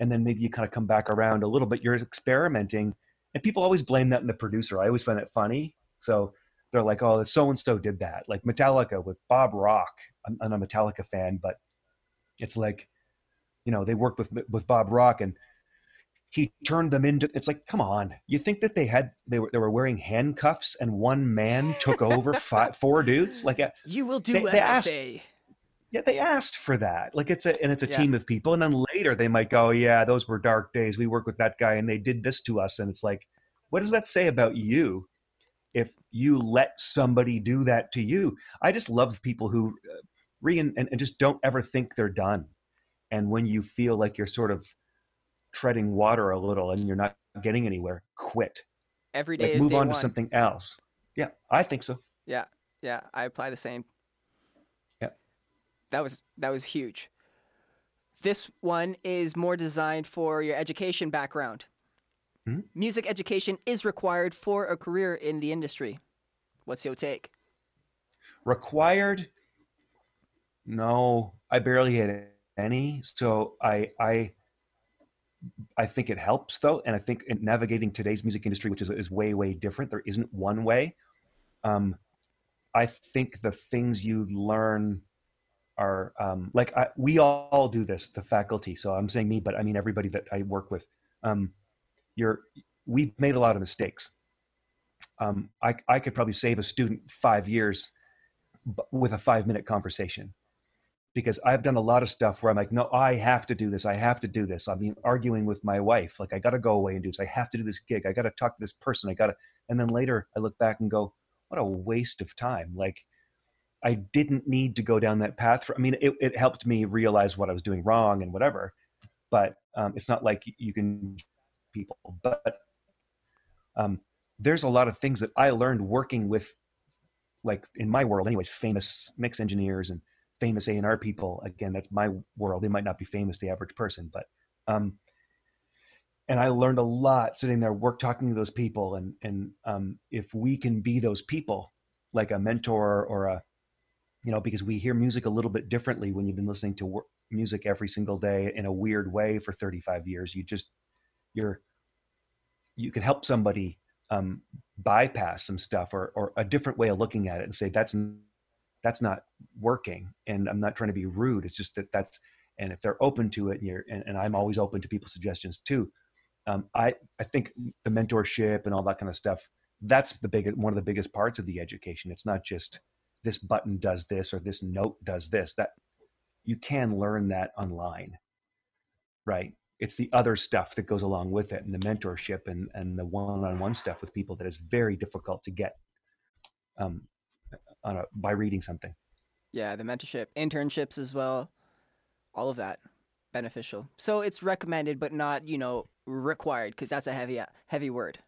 And then maybe you kind of come back around a little bit. You're experimenting. And people always blame that in the producer. I always find that funny. So they're like, oh, so and so did that. Like Metallica with Bob Rock. I'm, I'm a Metallica fan, but it's like, you know, they worked with with Bob Rock and he turned them into it's like come on you think that they had they were they were wearing handcuffs and one man took over five, four dudes like uh, you will do they, as they asked, I say yeah they asked for that like it's a and it's a yeah. team of people and then later they might go yeah those were dark days we worked with that guy and they did this to us and it's like what does that say about you if you let somebody do that to you i just love people who uh, re and, and just don't ever think they're done and when you feel like you're sort of treading water a little and you're not getting anywhere, quit. Every day like, move on one. to something else. Yeah, I think so. Yeah, yeah, I apply the same. That was that was huge. This one is more designed for your education background. Mm-hmm. Music education is required for a career in the industry. What's your take? Required? No, I barely had any. So I I I think it helps though, and I think in navigating today's music industry, which is is way way different, there isn't one way. Um, I think the things you learn are um, like I, we all do this, the faculty. So I'm saying me, but I mean everybody that I work with. Um, you're we've made a lot of mistakes. Um, I I could probably save a student five years with a five minute conversation because I've done a lot of stuff where I'm like, no, I have to do this. I have to do this. I mean, arguing with my wife, like I got to go away and do this. I have to do this gig. I got to talk to this person. I got to, and then later I look back and go, what a waste of time. Like I didn't need to go down that path. For, I mean, it, it helped me realize what I was doing wrong and whatever, but um, it's not like you can people, but um, there's a lot of things that I learned working with, like in my world anyways, famous mix engineers and famous A&R people. Again, that's my world. They might not be famous, the average person, but um, and I learned a lot sitting there, work talking to those people, and and um, if we can be those people, like a mentor or a, you know, because we hear music a little bit differently when you've been listening to work, music every single day in a weird way for 35 years. You just you're you can help somebody um, bypass some stuff or or a different way of looking at it and say that's that's not working. And I'm not trying to be rude. It's just that that's and if they're open to it and you're and, and i'm always open to people's suggestions too um, I I think the mentorship and all that kind of stuff. That's the big one of the biggest parts of the education. It's not just this button does this or this note does this. That you can learn that online, right? It's the other stuff that goes along with it, and the mentorship and and the one-on-one stuff with people that is very difficult to get um, on a, by reading something. Yeah, the mentorship, internships as well, all of that beneficial. So it's recommended, but not you know required because that's a heavy heavy word.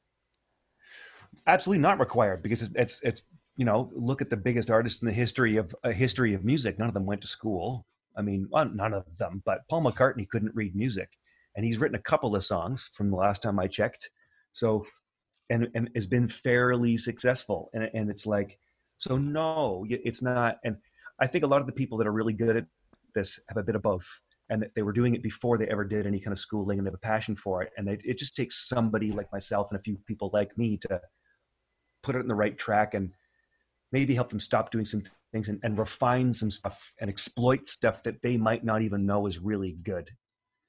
Absolutely not required because it's, it's it's you know look at the biggest artists in the history of a history of music. None of them went to school. I mean, well, none of them, but Paul McCartney couldn't read music, and he's written a couple of songs from the last time I checked. So, and and has been fairly successful. And and it's like, so no, it's not. And I think a lot of the people that are really good at this have a bit of both and that they were doing it before they ever did any kind of schooling and they have a passion for it and they, it just takes somebody like myself and a few people like me to put it in the right track and maybe help them stop doing some things and, and refine some stuff and exploit stuff that they might not even know is really good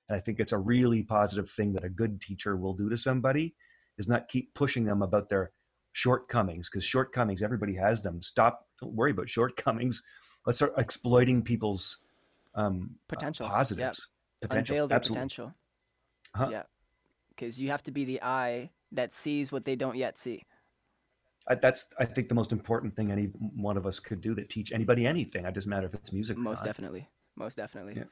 and i think it's a really positive thing that a good teacher will do to somebody is not keep pushing them about their shortcomings because shortcomings everybody has them stop don't worry about shortcomings let's start exploiting people's um, potential uh, positives, yep. potential, unveil their potential. Uh-huh. Yeah, because you have to be the eye that sees what they don't yet see. I, that's I think the most important thing any one of us could do that teach anybody anything. It doesn't matter if it's music. Most definitely, most definitely. Yeah.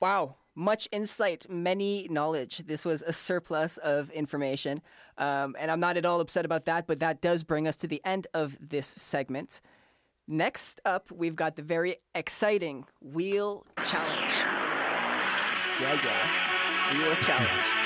Wow, much insight, many knowledge. This was a surplus of information. Um, and I'm not at all upset about that, but that does bring us to the end of this segment. Next up, we've got the very exciting Wheel Challenge. Yeah, yeah. Wheel Challenge.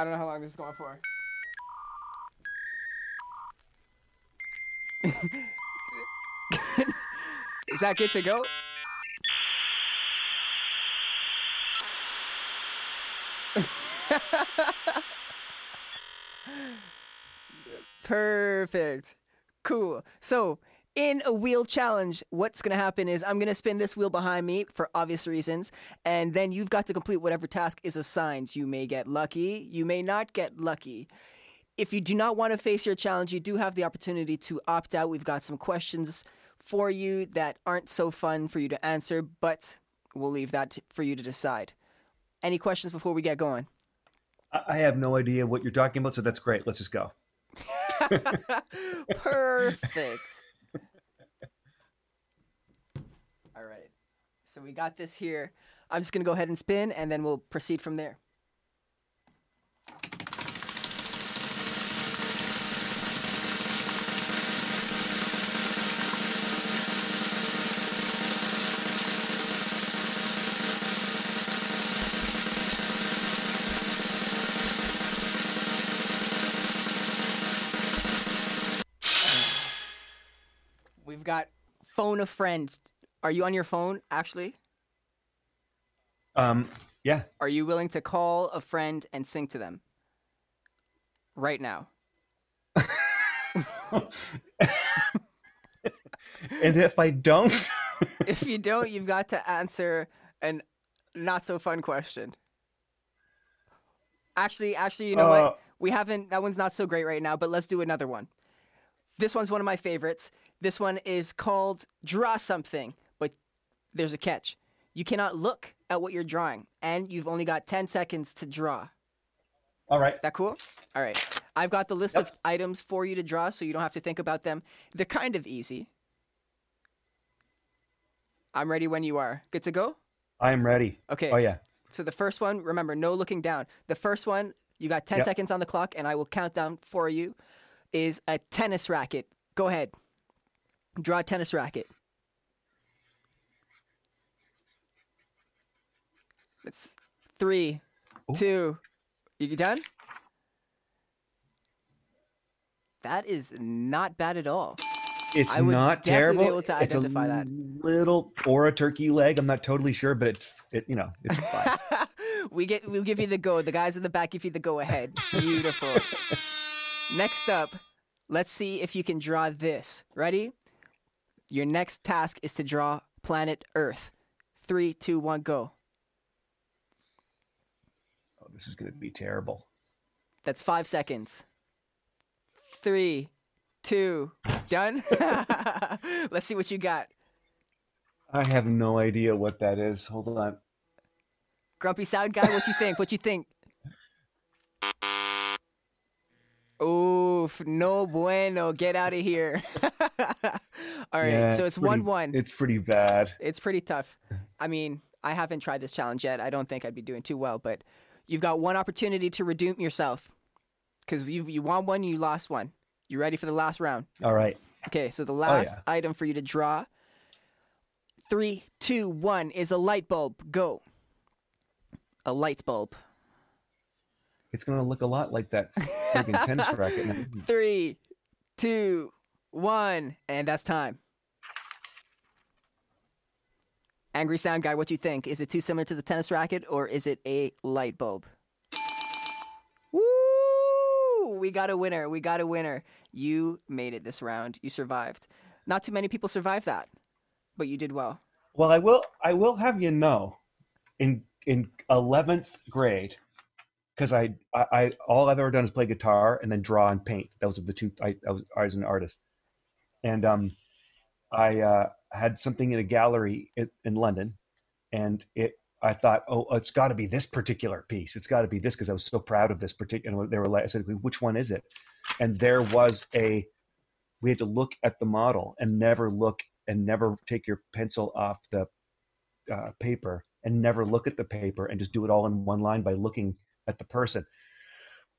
I don't know how long this is going for. <laughs> is that good to go? <laughs> Perfect. Cool. So, in a wheel challenge, what's going to happen is I'm going to spin this wheel behind me for obvious reasons, and then you've got to complete whatever task is assigned. You may get lucky, you may not get lucky. If you do not want to face your challenge, you do have the opportunity to opt out. We've got some questions for you that aren't so fun for you to answer, but we'll leave that for you to decide. Any questions before we get going? I have no idea what you're talking about, so that's great. Let's just go. <laughs> <laughs> Perfect. All right. So we got this here. I'm just going to go ahead and spin, and then we'll proceed from there. We've got phone a friend are you on your phone, actually? Um, yeah. Are you willing to call a friend and sing to them right now? <laughs> and if I don't? <laughs> if you don't, you've got to answer an not so fun question. Actually, actually, you know uh, what? We haven't that one's not so great right now, but let's do another one. This one's one of my favorites. This one is called Draw Something there's a catch. You cannot look at what you're drawing, and you've only got 10 seconds to draw. All right. That cool? All right. I've got the list Yep. of items for you to draw, so you don't have to think about them. They're kind of easy. I'm ready when you are. Good to go? I'm ready. Okay. Oh yeah. So the first one, remember, no looking down. The first one, you got 10 Yep. seconds on the clock, and I will count down for you, is a tennis racket. Go ahead. Draw a tennis racket. It's three, two. You done? That is not bad at all. It's not terrible. able to it's a that. little or a turkey leg. I'm not totally sure, but it's it you know it's fine. <laughs> we get we'll give you the go. The guys in the back give you the go ahead. Beautiful. Next up, let's see if you can draw this. Ready? Your next task is to draw planet Earth. Three, two, one, go. This is going to be terrible. That's five seconds. Three, two, <laughs> done. <laughs> let's see what you got. I have no idea what that is. Hold on. Grumpy Sound Guy, what you think? What you think? <laughs> Oof, no bueno. Get out of here. All right, Yeah, so it's pretty- 1 1. It's pretty bad. It's pretty tough. I mean, I haven't tried this challenge yet. I don't think I'd be doing too well, but you've got one opportunity to redeem yourself because you you won one, you lost one. You ready for the last round? All right. Okay, so the oh, last yeah. item for you to draw. Three, two, one is a light bulb. Go. A light bulb. It's going to look a lot like that friggin' tennis <laughs> racket. Three, two, one, and that's time. Angry Sound Guy, what do you think? Is it too similar to the tennis racket or is it a light bulb? Woo! We got a winner. We got a winner. You made it this round. You survived. Not too many people survived that, but you did well. Well, I will. I will have you know, in in eleventh grade, because I, I I all I've ever done is play guitar and then draw and paint. Those are the two. I, I was I was an artist, and um, I uh, had something in a gallery in, in London, and it. I thought, oh, it's got to be this particular piece. It's got to be this because I was so proud of this particular. They were like, I said, which one is it? And there was a. We had to look at the model and never look and never take your pencil off the uh, paper and never look at the paper and just do it all in one line by looking at the person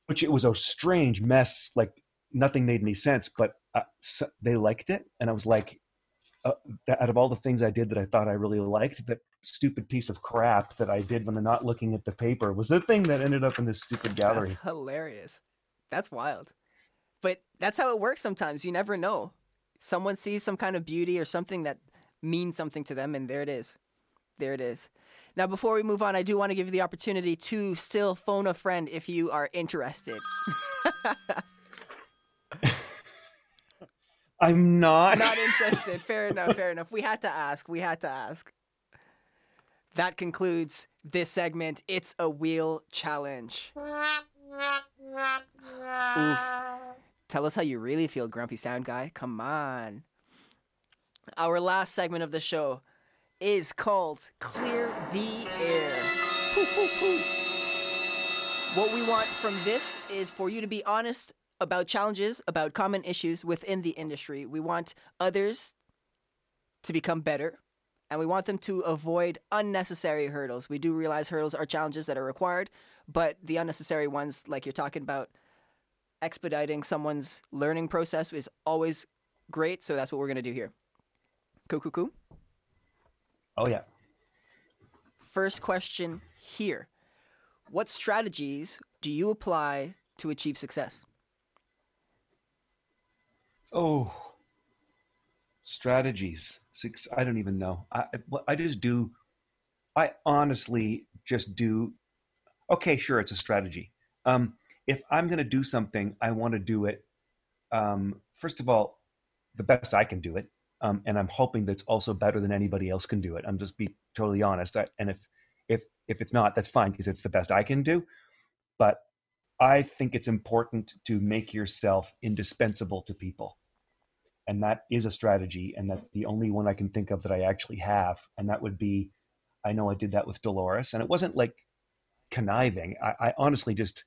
which it was a strange mess like nothing made any sense but uh, so they liked it and i was like uh, out of all the things i did that i thought i really liked that stupid piece of crap that i did when i'm not looking at the paper was the thing that ended up in this stupid gallery That's hilarious. That's wild. But that's how it works sometimes. You never know. Someone sees some kind of beauty or something that means something to them, and there it is. There it is. Now, before we move on, I do want to give you the opportunity to still phone a friend if you are interested. <laughs> i'm not, Not <laughs> interested. fair enough. Fair enough. We had to ask. We had to ask. That concludes this segment. It's a wheel challenge. Oof. Tell us how you really feel, Grumpy Sound Guy. Come on. Our last segment of the show is called Clear the Air. Poo, poo, poo. What we want from this is for you to be honest about challenges, about common issues within the industry. We want others to become better, and we want them to avoid unnecessary hurdles. We do realize hurdles are challenges that are required, but the unnecessary ones, like you're talking about, expediting someone's learning process is always great. So that's what we're going to do here. Cool, cool, cool. oh yeah First question here What strategies do you apply to achieve success? Oh, strategies. Six. I don't even know. I I just do. I honestly just do. Okay, sure, it's a strategy. Um, if I'm going to do something, I want to do it. Um, first of all, the best I can do it, um, and I'm hoping that's also better than anybody else can do it. I'm just be totally honest. I, and if if if it's not, that's fine because it's the best I can do. But I think it's important to make yourself indispensable to people. And that is a strategy. And that's the only one I can think of that I actually have. And that would be I know I did that with Dolores. And it wasn't like conniving. I, I honestly just,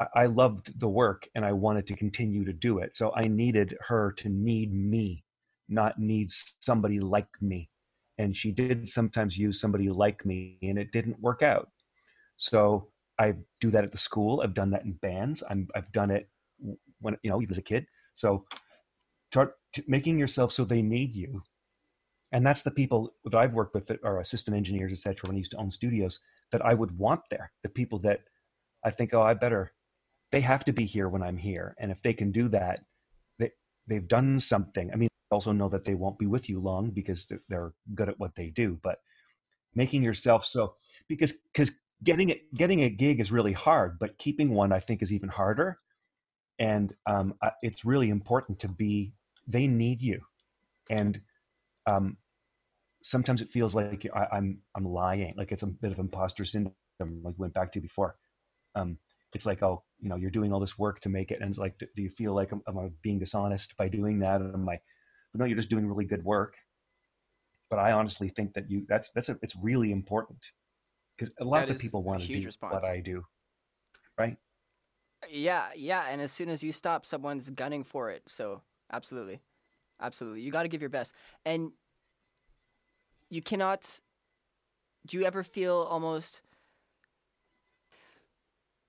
I, I loved the work and I wanted to continue to do it. So I needed her to need me, not need somebody like me. And she did sometimes use somebody like me, and it didn't work out. So I do that at the school. I've done that in bands. I'm, I've done it when you know even as a kid. So start making yourself so they need you, and that's the people that I've worked with that are assistant engineers, etc. When I used to own studios, that I would want there. The people that I think, oh, I better. They have to be here when I'm here, and if they can do that, they they've done something. I mean, also know that they won't be with you long because they're, they're good at what they do, but making yourself so because because getting it getting a gig is really hard but keeping one i think is even harder and um, it's really important to be they need you and um, sometimes it feels like I, am I'm, I'm lying like it's a bit of imposter syndrome like we went back to before um, it's like oh you know you're doing all this work to make it and like do you feel like am, am i being dishonest by doing that am i but no you're just doing really good work but i honestly think that you that's that's a, it's really important because lots of people want to do response. what I do, right? Yeah, yeah, and as soon as you stop, someone's gunning for it. So absolutely, absolutely, you got to give your best, and you cannot. Do you ever feel almost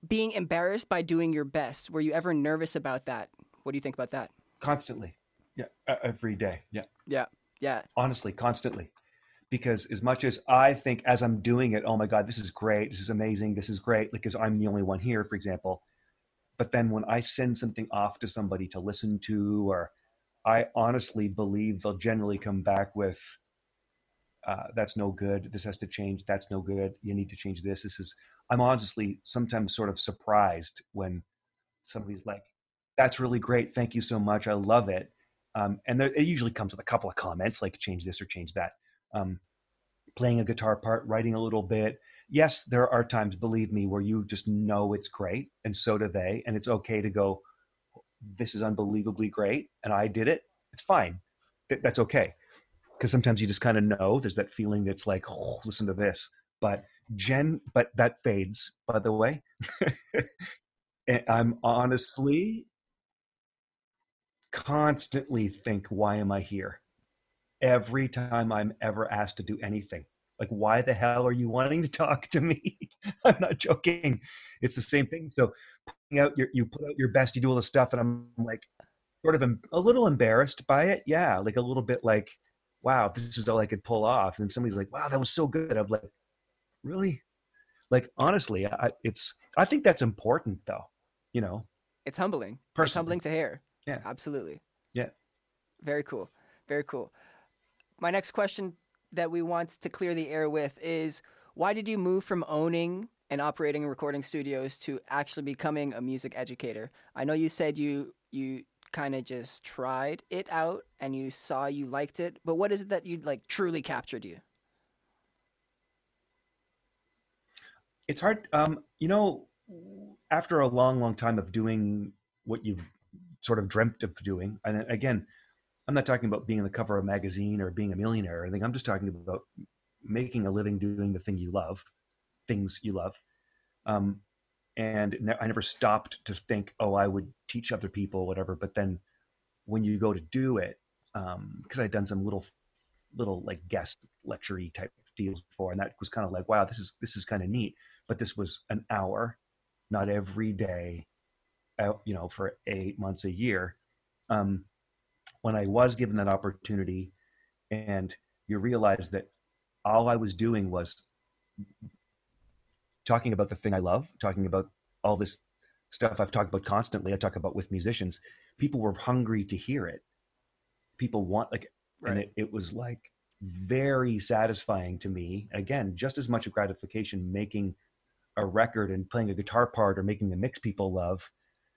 being embarrassed by doing your best? Were you ever nervous about that? What do you think about that? Constantly, yeah, every day, yeah, yeah, yeah. Honestly, constantly because as much as I think as I'm doing it, oh my God, this is great, this is amazing, this is great, because I'm the only one here, for example. But then when I send something off to somebody to listen to, or I honestly believe they'll generally come back with, uh, that's no good, this has to change, that's no good, you need to change this. This is, I'm honestly sometimes sort of surprised when somebody's like, that's really great, thank you so much, I love it. Um, and there, it usually comes with a couple of comments like change this or change that um, playing a guitar part, writing a little bit. Yes, there are times, believe me, where you just know it's great, and so do they, and it's okay to go, "This is unbelievably great," and I did it. It's fine. That's okay, because sometimes you just kind of know. There's that feeling that's like, "Oh, listen to this," but Jen, but that fades. By the way, <laughs> I'm honestly constantly think, "Why am I here?" every time I'm ever asked to do anything. Like, why the hell are you wanting to talk to me? <laughs> I'm not joking. It's the same thing. So, putting out your, you put out your best, you do all the stuff, and I'm like, sort of a little embarrassed by it. Yeah, like a little bit like, wow, this is all I could pull off. And somebody's like, wow, that was so good. I'm like, really? Like, honestly, I, it's. I think that's important, though. You know, it's humbling. Personally. It's humbling to hear. Yeah, absolutely. Yeah, very cool. Very cool my next question that we want to clear the air with is why did you move from owning and operating recording studios to actually becoming a music educator? I know you said you you kind of just tried it out and you saw you liked it, but what is it that you like truly captured you? It's hard um you know after a long long time of doing what you've sort of dreamt of doing and again I'm not talking about being on the cover of a magazine or being a millionaire or anything. I'm just talking about making a living doing the thing you love, things you love. Um, and ne- I never stopped to think, oh, I would teach other people, whatever. But then when you go to do it, because um, I'd done some little, little like guest lecture type deals before, and that was kind of like, wow, this is this is kind of neat. But this was an hour, not every day, you know, for eight months a year. Um, when I was given that opportunity and you realize that all I was doing was talking about the thing I love, talking about all this stuff I've talked about constantly. I talk about with musicians. People were hungry to hear it. People want like, right. and it, it was like very satisfying to me. Again, just as much of gratification making a record and playing a guitar part or making a mix people love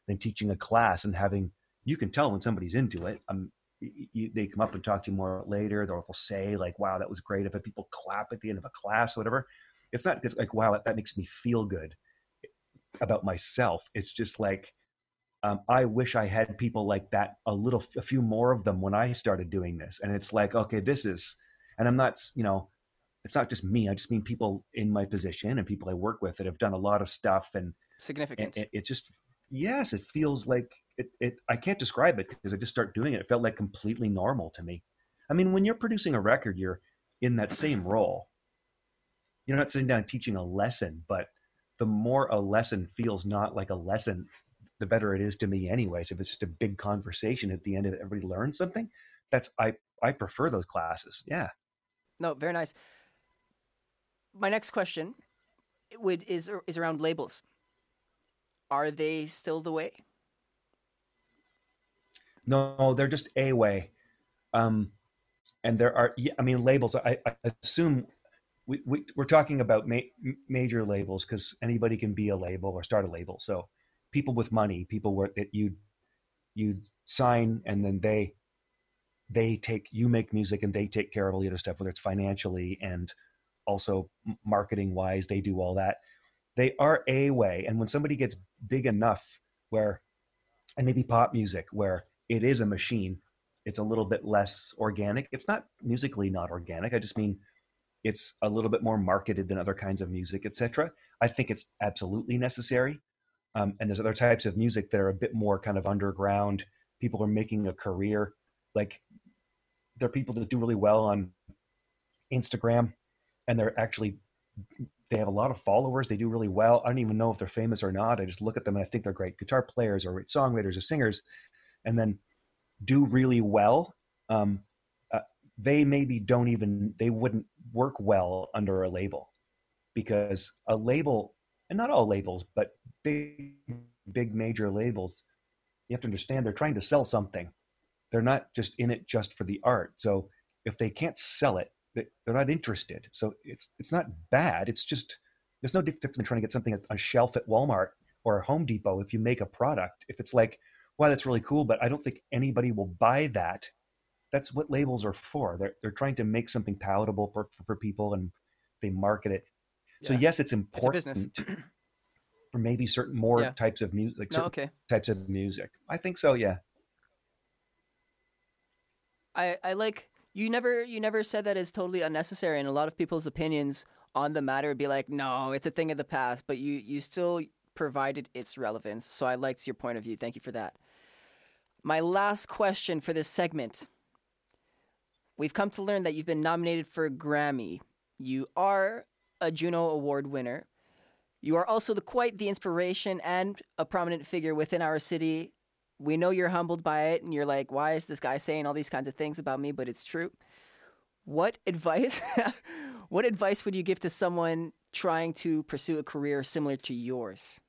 than teaching a class and having you can tell when somebody's into it. I'm you, they come up and talk to you more later. They'll, they'll say like, "Wow, that was great." If people clap at the end of a class, or whatever, it's not it's like, "Wow, that, that makes me feel good about myself." It's just like, um, I wish I had people like that, a little, a few more of them when I started doing this. And it's like, okay, this is, and I'm not, you know, it's not just me. I just mean people in my position and people I work with that have done a lot of stuff and significant. And it, it just yes, it feels like it, it. I can't describe it because I just start doing it. It felt like completely normal to me. I mean, when you're producing a record, you're in that same role. You're not sitting down teaching a lesson, but the more a lesson feels not like a lesson, the better it is to me anyways. If it's just a big conversation at the end of it, everybody learns something. That's I I prefer those classes. Yeah. No, very nice. My next question would is is around labels. Are they still the way? No, they're just a way. Um, and there are, I mean, labels. I, I assume we, we are talking about ma- major labels because anybody can be a label or start a label. So people with money, people where that you you sign and then they they take you make music and they take care of all the other stuff, whether it's financially and also marketing wise, they do all that. They are a way, and when somebody gets big enough, where and maybe pop music, where it is a machine, it's a little bit less organic. It's not musically not organic. I just mean it's a little bit more marketed than other kinds of music, etc. I think it's absolutely necessary. Um, and there's other types of music that are a bit more kind of underground. People are making a career. Like there are people that do really well on Instagram, and they're actually they have a lot of followers. They do really well. I don't even know if they're famous or not. I just look at them and I think they're great guitar players or songwriters or singers, and then do really well. Um, uh, they maybe don't even they wouldn't work well under a label because a label and not all labels, but big, big major labels, you have to understand they're trying to sell something. They're not just in it just for the art. So if they can't sell it, they're not interested. So it's it's not bad. It's just there's no different than trying to get something at a shelf at Walmart or Home Depot. If you make a product, if it's like, wow, that's really cool, but I don't think anybody will buy that. That's what labels are for. They're they're trying to make something palatable for, for people and they market it so yes, it's important it's <clears throat> for maybe certain more yeah. types of music, like no, okay. types of music. I think so. Yeah. I I like you never you never said that it's totally unnecessary, and a lot of people's opinions on the matter would be like, no, it's a thing of the past, but you you still provided its relevance. So I liked your point of view. Thank you for that. My last question for this segment. We've come to learn that you've been nominated for a Grammy. You are a Juno Award winner. You are also the, quite the inspiration and a prominent figure within our city. We know you're humbled by it and you're like, why is this guy saying all these kinds of things about me? But it's true. What advice <laughs> what advice would you give to someone trying to pursue a career similar to yours?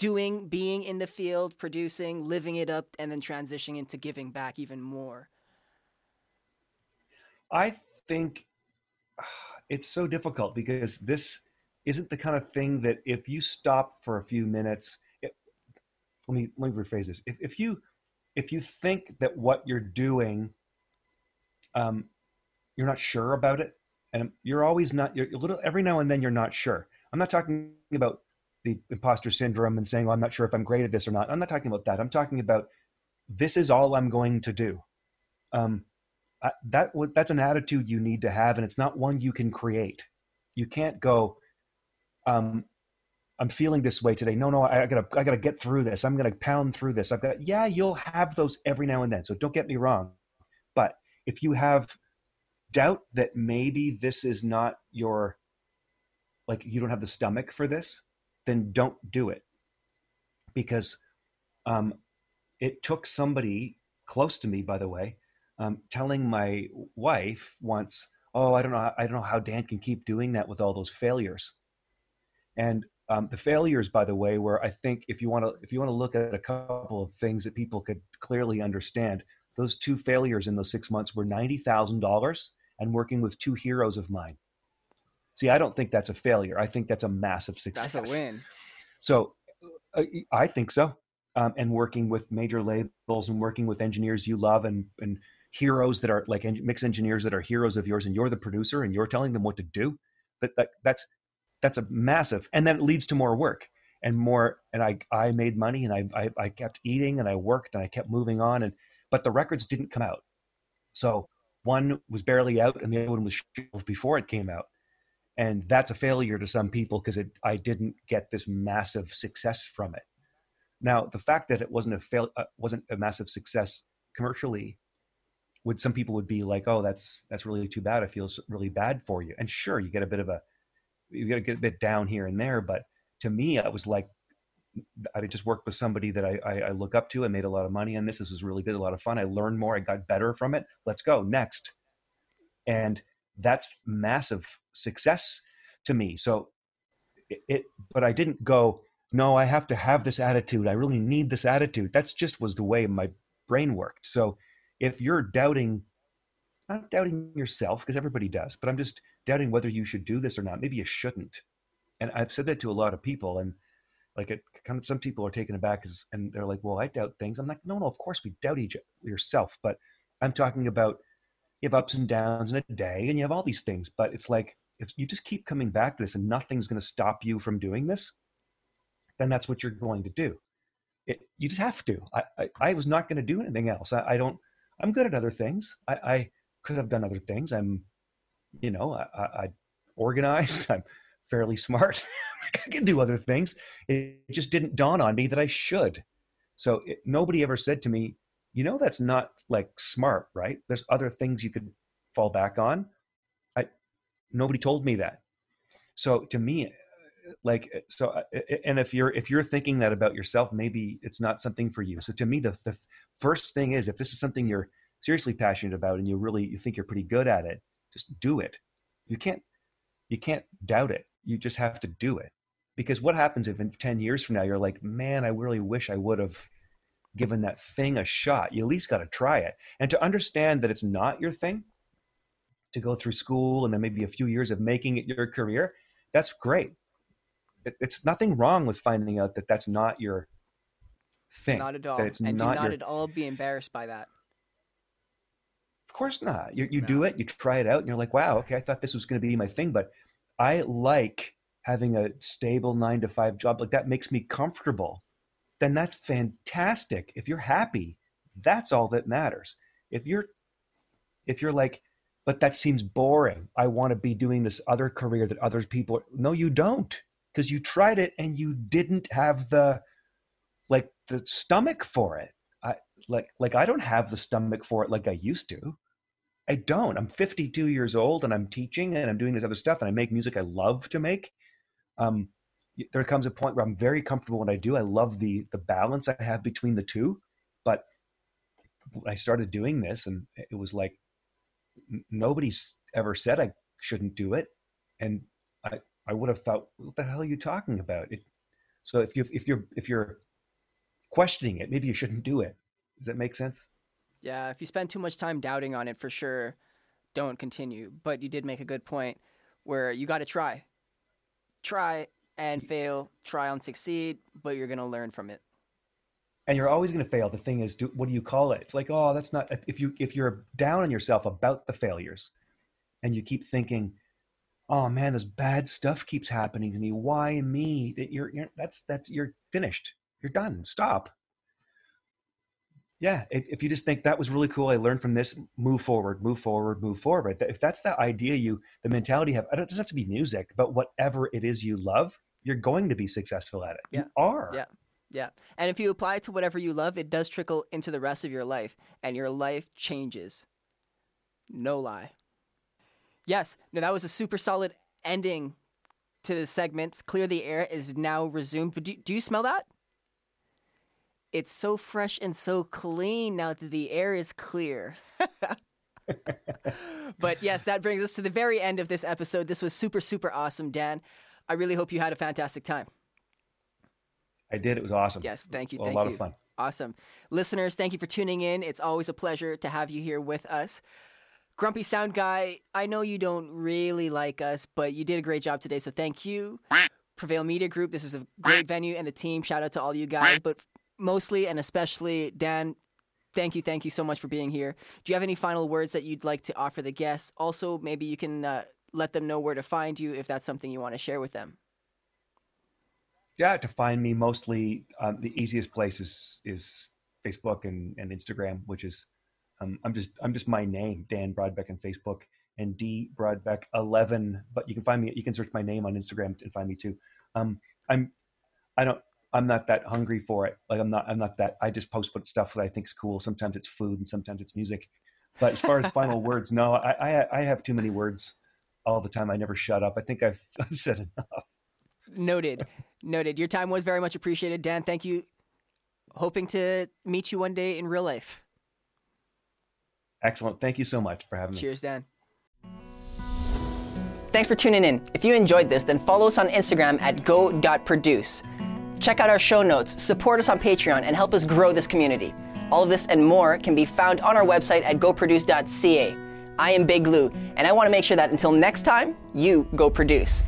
Doing, being in the field, producing, living it up, and then transitioning into giving back even more. I think <sighs> it's so difficult because this isn't the kind of thing that if you stop for a few minutes it, let me let me rephrase this if, if you if you think that what you're doing um, you're not sure about it and you're always not you're a little every now and then you're not sure i'm not talking about the imposter syndrome and saying well i'm not sure if i'm great at this or not i'm not talking about that i'm talking about this is all i'm going to do um, I, that that's an attitude you need to have, and it's not one you can create. You can't go. Um, I'm feeling this way today. No, no, I, I, gotta, I gotta get through this. I'm gonna pound through this. I've got. Yeah, you'll have those every now and then. So don't get me wrong, but if you have doubt that maybe this is not your, like you don't have the stomach for this, then don't do it, because um, it took somebody close to me, by the way, um, telling my wife once, "Oh, I don't know, I don't know how Dan can keep doing that with all those failures." And um, the failures, by the way, were I think if you want to if you want to look at a couple of things that people could clearly understand, those two failures in those six months were ninety thousand dollars and working with two heroes of mine. See, I don't think that's a failure. I think that's a massive success. That's a win. So, uh, I think so. Um, and working with major labels and working with engineers you love and and heroes that are like mix engineers that are heroes of yours and you're the producer and you're telling them what to do that, that that's that's a massive and then it leads to more work and more and i i made money and I, I i kept eating and i worked and i kept moving on and but the records didn't come out so one was barely out and the other one was before it came out and that's a failure to some people because I didn't get this massive success from it. Now, the fact that it wasn't a fail uh, wasn't a massive success commercially would some people would be like, "Oh, that's that's really too bad. It feels really bad for you." And sure, you get a bit of a you get a bit down here and there, but to me, I was like, I just worked with somebody that I, I, I look up to. I made a lot of money on this. This was really good, a lot of fun. I learned more. I got better from it. Let's go next. And that's massive success to me. So it, it, but I didn't go, no, I have to have this attitude. I really need this attitude. That's just was the way my brain worked. So if you're doubting, not doubting yourself, because everybody does, but I'm just doubting whether you should do this or not. Maybe you shouldn't. And I've said that to a lot of people. And like it kind of, some people are taken aback and they're like, well, I doubt things. I'm like, no, no, of course we doubt each yourself. But I'm talking about you have ups and downs in a day and you have all these things. But it's like, if you just keep coming back to this and nothing's going to stop you from doing this, then that's what you're going to do. It, you just have to. I, I, I was not going to do anything else. I, I, don't, I'm good at other things. I, I could have done other things. I'm, you know, I, I organized. <laughs> I'm fairly smart. <laughs> I can do other things. It just didn't dawn on me that I should. So it, nobody ever said to me, you know, that's not like smart, right? There's other things you could fall back on. I, nobody told me that. So to me, like, so, uh, and if you're, if you're thinking that about yourself, maybe it's not something for you. So to me, the, the first thing is if this is something you're seriously passionate about and you really, you think you're pretty good at it, just do it. You can't, you can't doubt it. You just have to do it because what happens if in 10 years from now you're like man i really wish i would have given that thing a shot you at least got to try it. And to understand that it's not your thing to go through school and then maybe a few years of making it your career that's great. It, it's nothing wrong with finding out that that's not your thing not at all. and do not your... at all be embarrassed by that. Of course not. You, you no. do it you try it out and you're like wow okay i thought this was going to be my thing but i like having a stable nine to five job like that makes me comfortable then that's fantastic. If you're happy that's all that matters. If you're if you're like but that seems boring. I want to be doing this other career that other people no you don't because you tried it and you didn't have the like the stomach for it. I like like i don't have the stomach for it like i used to. I don't. I'm 52 years old and i'm teaching and i'm doing this other stuff and i make music i love to make. Um, there comes a point where I'm very comfortable when I do. I love the the balance I have between the two. But I started doing this, and it was like nobody's ever said I shouldn't do it, and I I would have thought, what the hell are you talking about? It, so if you if you're if you're questioning it, maybe you shouldn't do it. Does that make sense? Yeah, if you spend too much time doubting on it, for sure, don't continue. But you did make a good point where you got to try try and fail, try and succeed, but you're going to learn from it. And you're always going to fail. The thing is, do, what do you call it? It's like, oh, that's not. If you if you're down on yourself about the failures, and you keep thinking, oh man, this bad stuff keeps happening to me. Why me? That you're, you're that's that's you're finished. You're done. Stop yeah if, if, you just think that was really cool i learned from this move forward move forward move forward if that's the idea you the mentality you have it doesn't have to be music but whatever it is you love you're going to be successful at it. Yeah. you are. Yeah. Yeah. And if you apply it to whatever you love it does trickle into the rest of your life and your life changes. No lie. Yes. No that was a super solid ending to the segment. Clear the air is now resumed. But do, do you smell that? It's so fresh and so clean now that the air is clear. <laughs> <laughs> but yes, that brings us to the very end of this episode. This was super, super awesome, Dan. I really hope you had a fantastic time. I did. It was awesome. Yes, thank you. Well, thank a lot you. of fun. Awesome. Listeners, thank you for tuning in. It's always a pleasure to have you here with us. Grumpy Sound Guy, I know you don't really like us, but you did a great job today, so thank you. Prevail Media Group, this is a great venue and the team. Shout out to all you guys. But mostly and especially Dan, thank you, thank you so much for being here. Do you have any final words that you'd like to offer the guests? Also, maybe you can uh, let them know where to find you if that's something you want to share with them. Yeah, to find me mostly um, the easiest place is is Facebook and, and Instagram, which is um, I'm just I'm just my name, Dan Brodbeck, on Facebook and D Brodbeck 11. But you can find me. You can search my name on Instagram and find me too. Um, I'm. I don't. I'm not that hungry for it. Like I'm not. I'm not that. I just post stuff that I think's cool. Sometimes it's food and sometimes it's music. But as far as final <laughs> words, no. I, I I have too many words all the time. I never shut up. I think I've <laughs> I've said enough. Noted. Noted. Your time was very much appreciated, Dan. Thank you. Hoping to meet you one day in real life. Excellent. Thank you so much for having me. Cheers, Dan. Thanks for tuning in. If you enjoyed this, then follow us on Instagram at go.produce. Check out our show notes, support us on Patreon, and help us grow this community. All of this and more can be found on our website at goproduce.ca. I am Big Lou, and I want to make sure that until next time, you go produce.